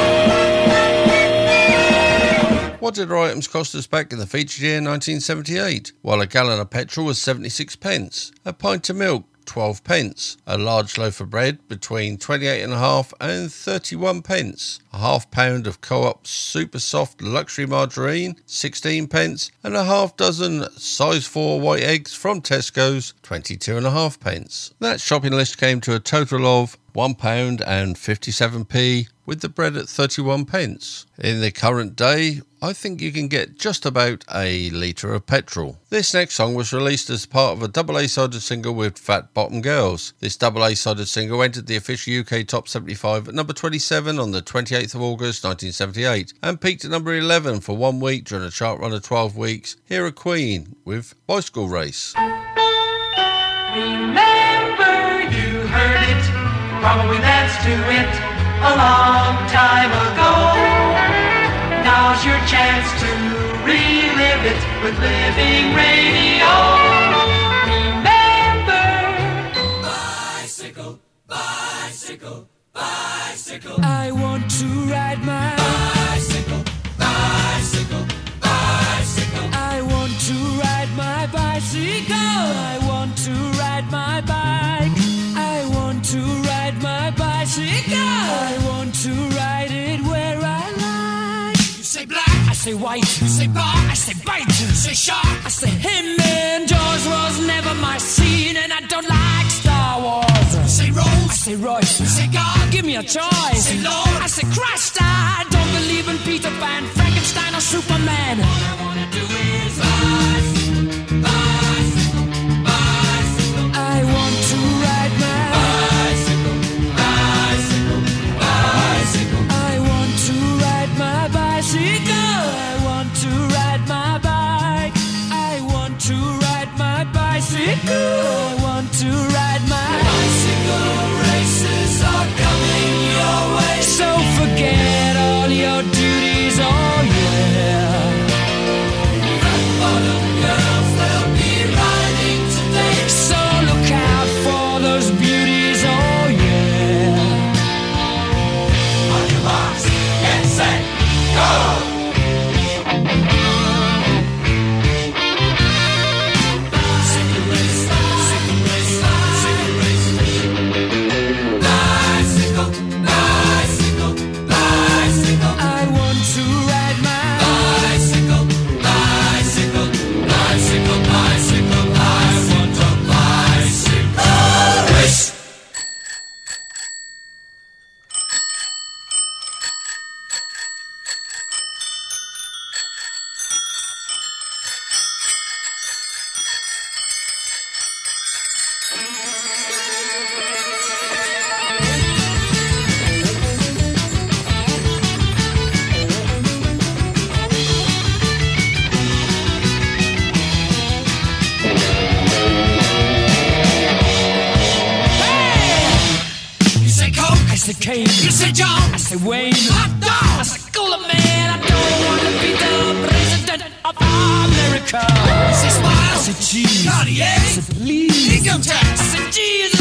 What did our items cost us back in the featured year 1978? While a gallon of petrol was 76 pence, a pint of milk 12 pence, a large loaf of bread between 28 and a half and 31 pence, a half pound of co-op super soft luxury margarine 16 pence, and a half dozen size 4 white eggs from Tesco's 22 and a half pence. That shopping list came to a total of one pound and 57p with the bread at 31 pence. In the current day, I think you can get just about a litre of petrol. This next song was released as part of a double A-sided single with Fat Bottom Girls. This double A-sided single entered the official UK Top 75 at number 27 on the 28th of August 1978 and peaked at number 11 for one week during a chart run of 12 weeks. Here are Queen with Bicycle Race. Remember probably danced to it a long time ago. Now's your chance to relive it with Living Radio. Remember, bicycle, bicycle, bicycle. I want to ride my say white. you say bar, I say bite. you say shark. I say him and Jaws was never my scene, and I don't like Star Wars. You say I Rose, say Royce. you say God. Give me a choice. Say Lord. I say Christ. I don't believe in Peter Pan, Frankenstein, or Superman. Kane. you say John, I say Wayne. hot dog. I say Cooler Man. I don't want to be the president of America. You say I Smile, say cheese. Cartier, I say please. income tax. I don't wanna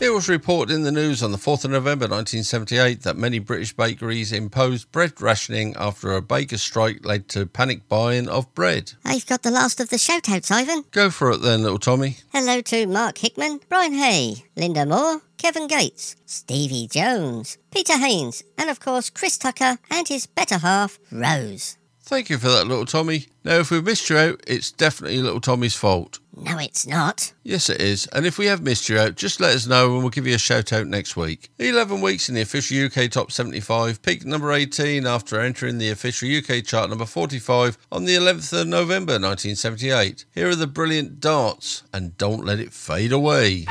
It was reported in the news on the 4th of November 1978 that many British bakeries imposed bread rationing after a baker's strike led to panic buying of bread. I've got the last of the shout-outs, Ivan. Go for it then, little Tommy. Hello to Mark Hickman, Brian Hay, Linda Moore, Kevin Gates, Stevie Jones, Peter Haynes, and of course Chris Tucker and his better half, Rose. Thank you for that, little Tommy. Now, if we've missed you out, it's definitely little Tommy's fault. No, it's not. Yes, it is. And if we have missed you out, just let us know and we'll give you a shout out next week. 11 weeks in the official UK Top 75, peaked number 18 after entering the official UK chart number 45 on the 11th of November 1978. Here are the brilliant darts, and don't let it fade away.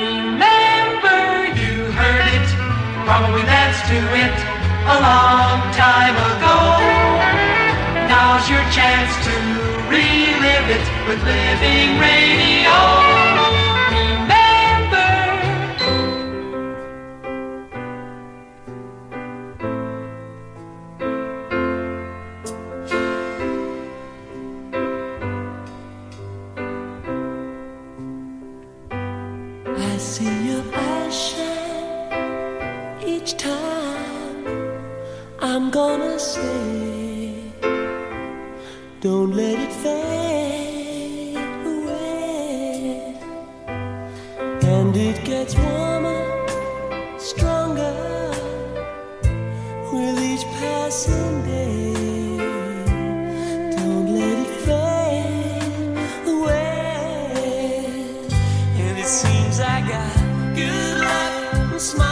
Remember you heard it, probably danced to it a long time ago. Now's your chance to relive it with Living Radio. Remember. I see your eyes shine each time I'm gonna say, don't let it fade away. And it gets warmer, stronger with each passing day. Don't let it fade away. And it seems I got good luck and smile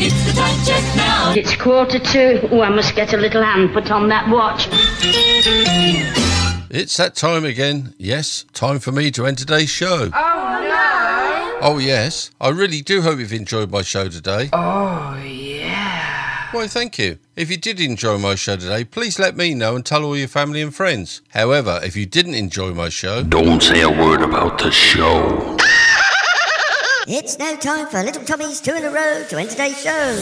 It's the time check now. It's quarter to. Oh, I must get a little hand put on that watch. It's that time again. Yes, time for me to end today's show. Oh no! Oh, yes. I really do hope you've enjoyed my show today. Oh yeah. Why, thank you. If you did enjoy my show today, please let me know and tell all your family and friends. However, if you didn't enjoy my show, Don't say a word about the show. It's now time for Little Tommy's two in a row to end today's show.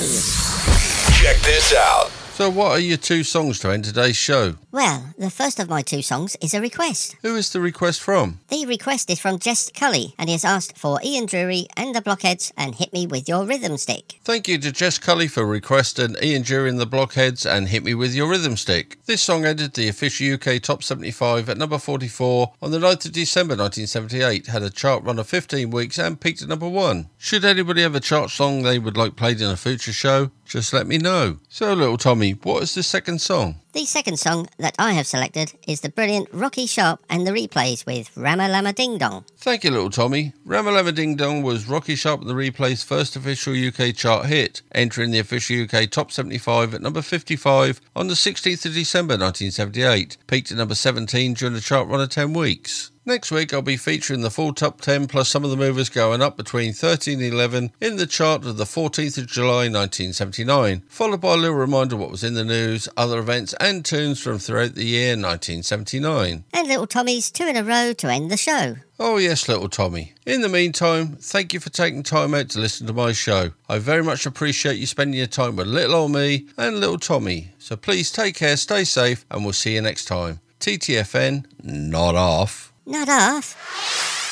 check this out. So, what are your two songs to end today's show? Well, the first of my two songs is a request. Who is the request from? The request is from Jess Cully, and he has asked for Ian Drury and the Blockheads and Hit Me With Your Rhythm Stick. Thank you to Jess Cully for requesting Ian Jury and the Blockheads and Hit Me With Your Rhythm Stick. This song entered the official UK Top 75 at number 44 on the 9th of December 1978, had a chart run of 15 weeks and peaked at number 1. Should anybody have a chart song they would like played in a future show, just let me know. So, little Tommy, what is the second song? The second song that I have selected is the brilliant Rocky Sharp and the Replays with Rama Lama Ding Dong. Thank you, little Tommy. Ramalama Ding Dong was Rocky Sharp and the Replay's first official UK chart hit, entering the official UK Top 75 at number 55 on the 16th of December 1978, peaked at number 17 during the chart run of 10 weeks. Next week, I'll be featuring the full top 10 plus some of the movers going up between 13 and 11 in the chart of the 14th of July 1979, followed by a little reminder of what was in the news, other events, and tunes from throughout the year 1979. And Little Tommy's two in a row to end the show. Oh, yes, little Tommy. In the meantime, thank you for taking time out to listen to my show. I very much appreciate you spending your time with little old me and little Tommy. So please take care, stay safe, and we'll see you next time. TTFN, not off. Not off.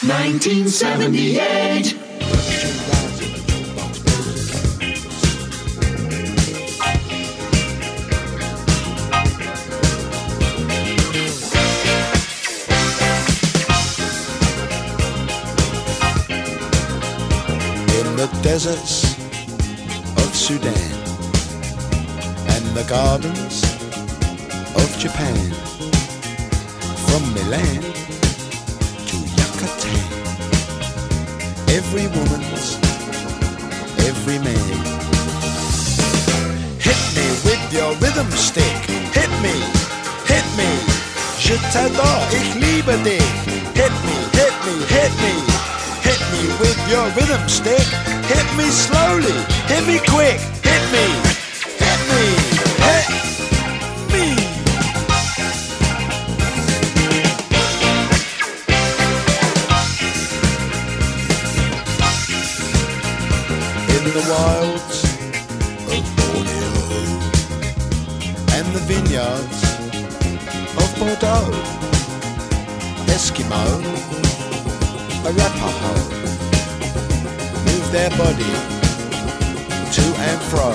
1978. in the deserts of Sudan and the gardens of Japan, from Milan Every woman's, every man. Hit me with your rhythm stick. Hit me, hit me. Je t'adore, ich liebe dich. Hit me, hit me, hit me. Hit me with your rhythm stick. Hit me slowly. Hit me quick. Hit me. Wilds of Borneo and the vineyards of Bordeaux, Eskimo, Arapaho move their body to and fro.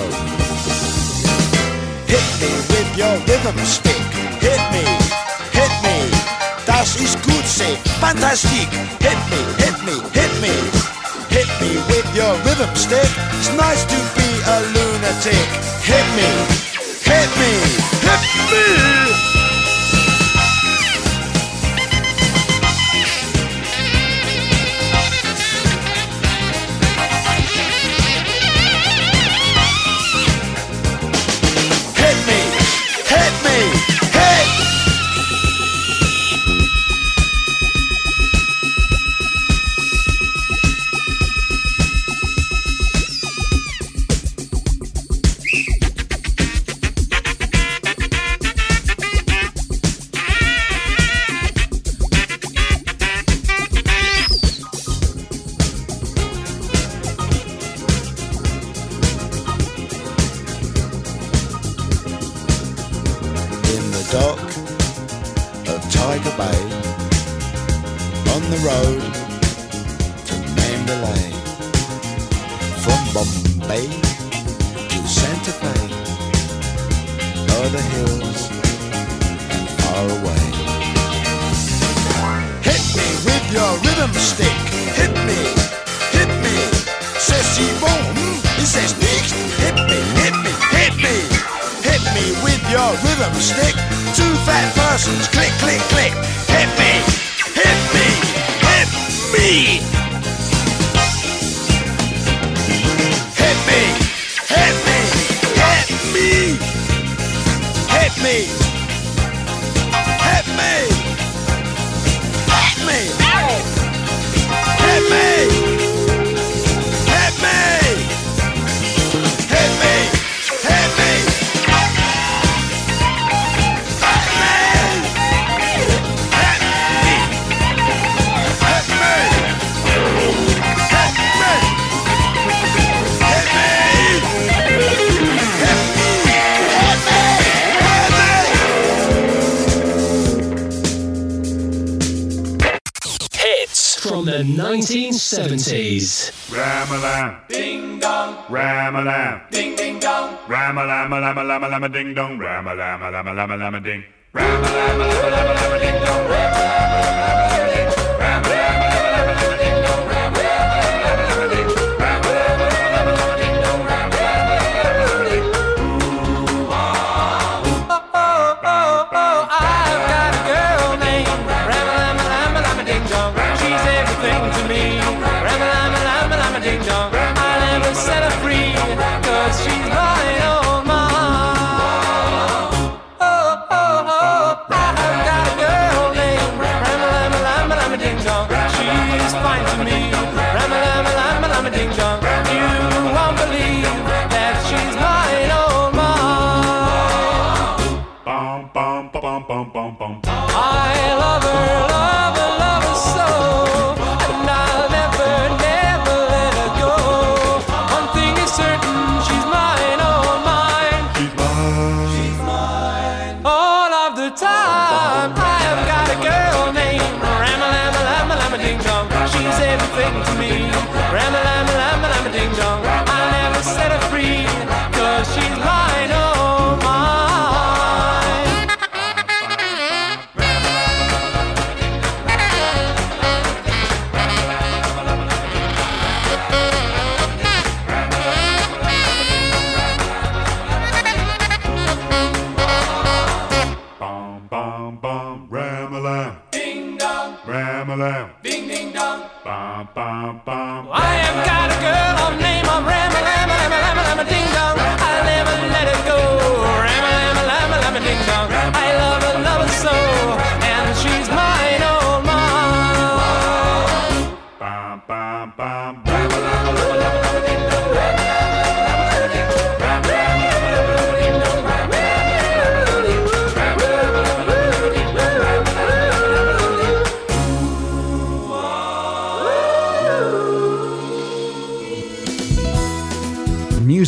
Hit me with your rhythm stick. Hit me, hit me. Das ist gut, say fantastic. Hit me, hit me, hit me. Hit me with your rhythm stick. It's nice to be a lunatic. Hit me, hit me, hit me. the 1970s. Ramalam. Ding dong. Ramalam. Ding ding dong. Ramalam, lama, lama, lama, ding dong. Ramalam, lama, lama, lama, ding. Ramalam, a lam a ding dong. lam a lama, lama, ding.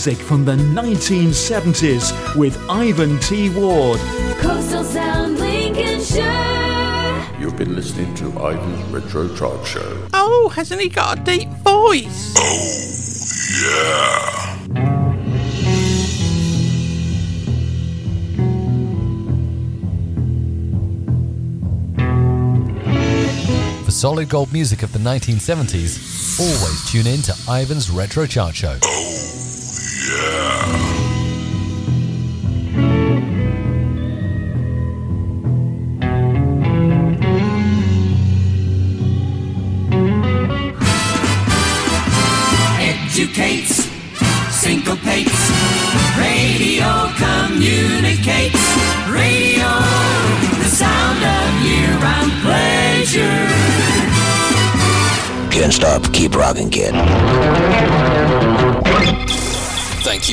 music from the 1970s with Ivan T. Ward. Coastal Sound Lincolnshire. You've been listening to Ivan's Retro Chart Show. Oh, hasn't he got a deep voice? Oh, yeah. solid gold music of the 1970s, always tune in to Ivan's Retro Chart Show. Oh.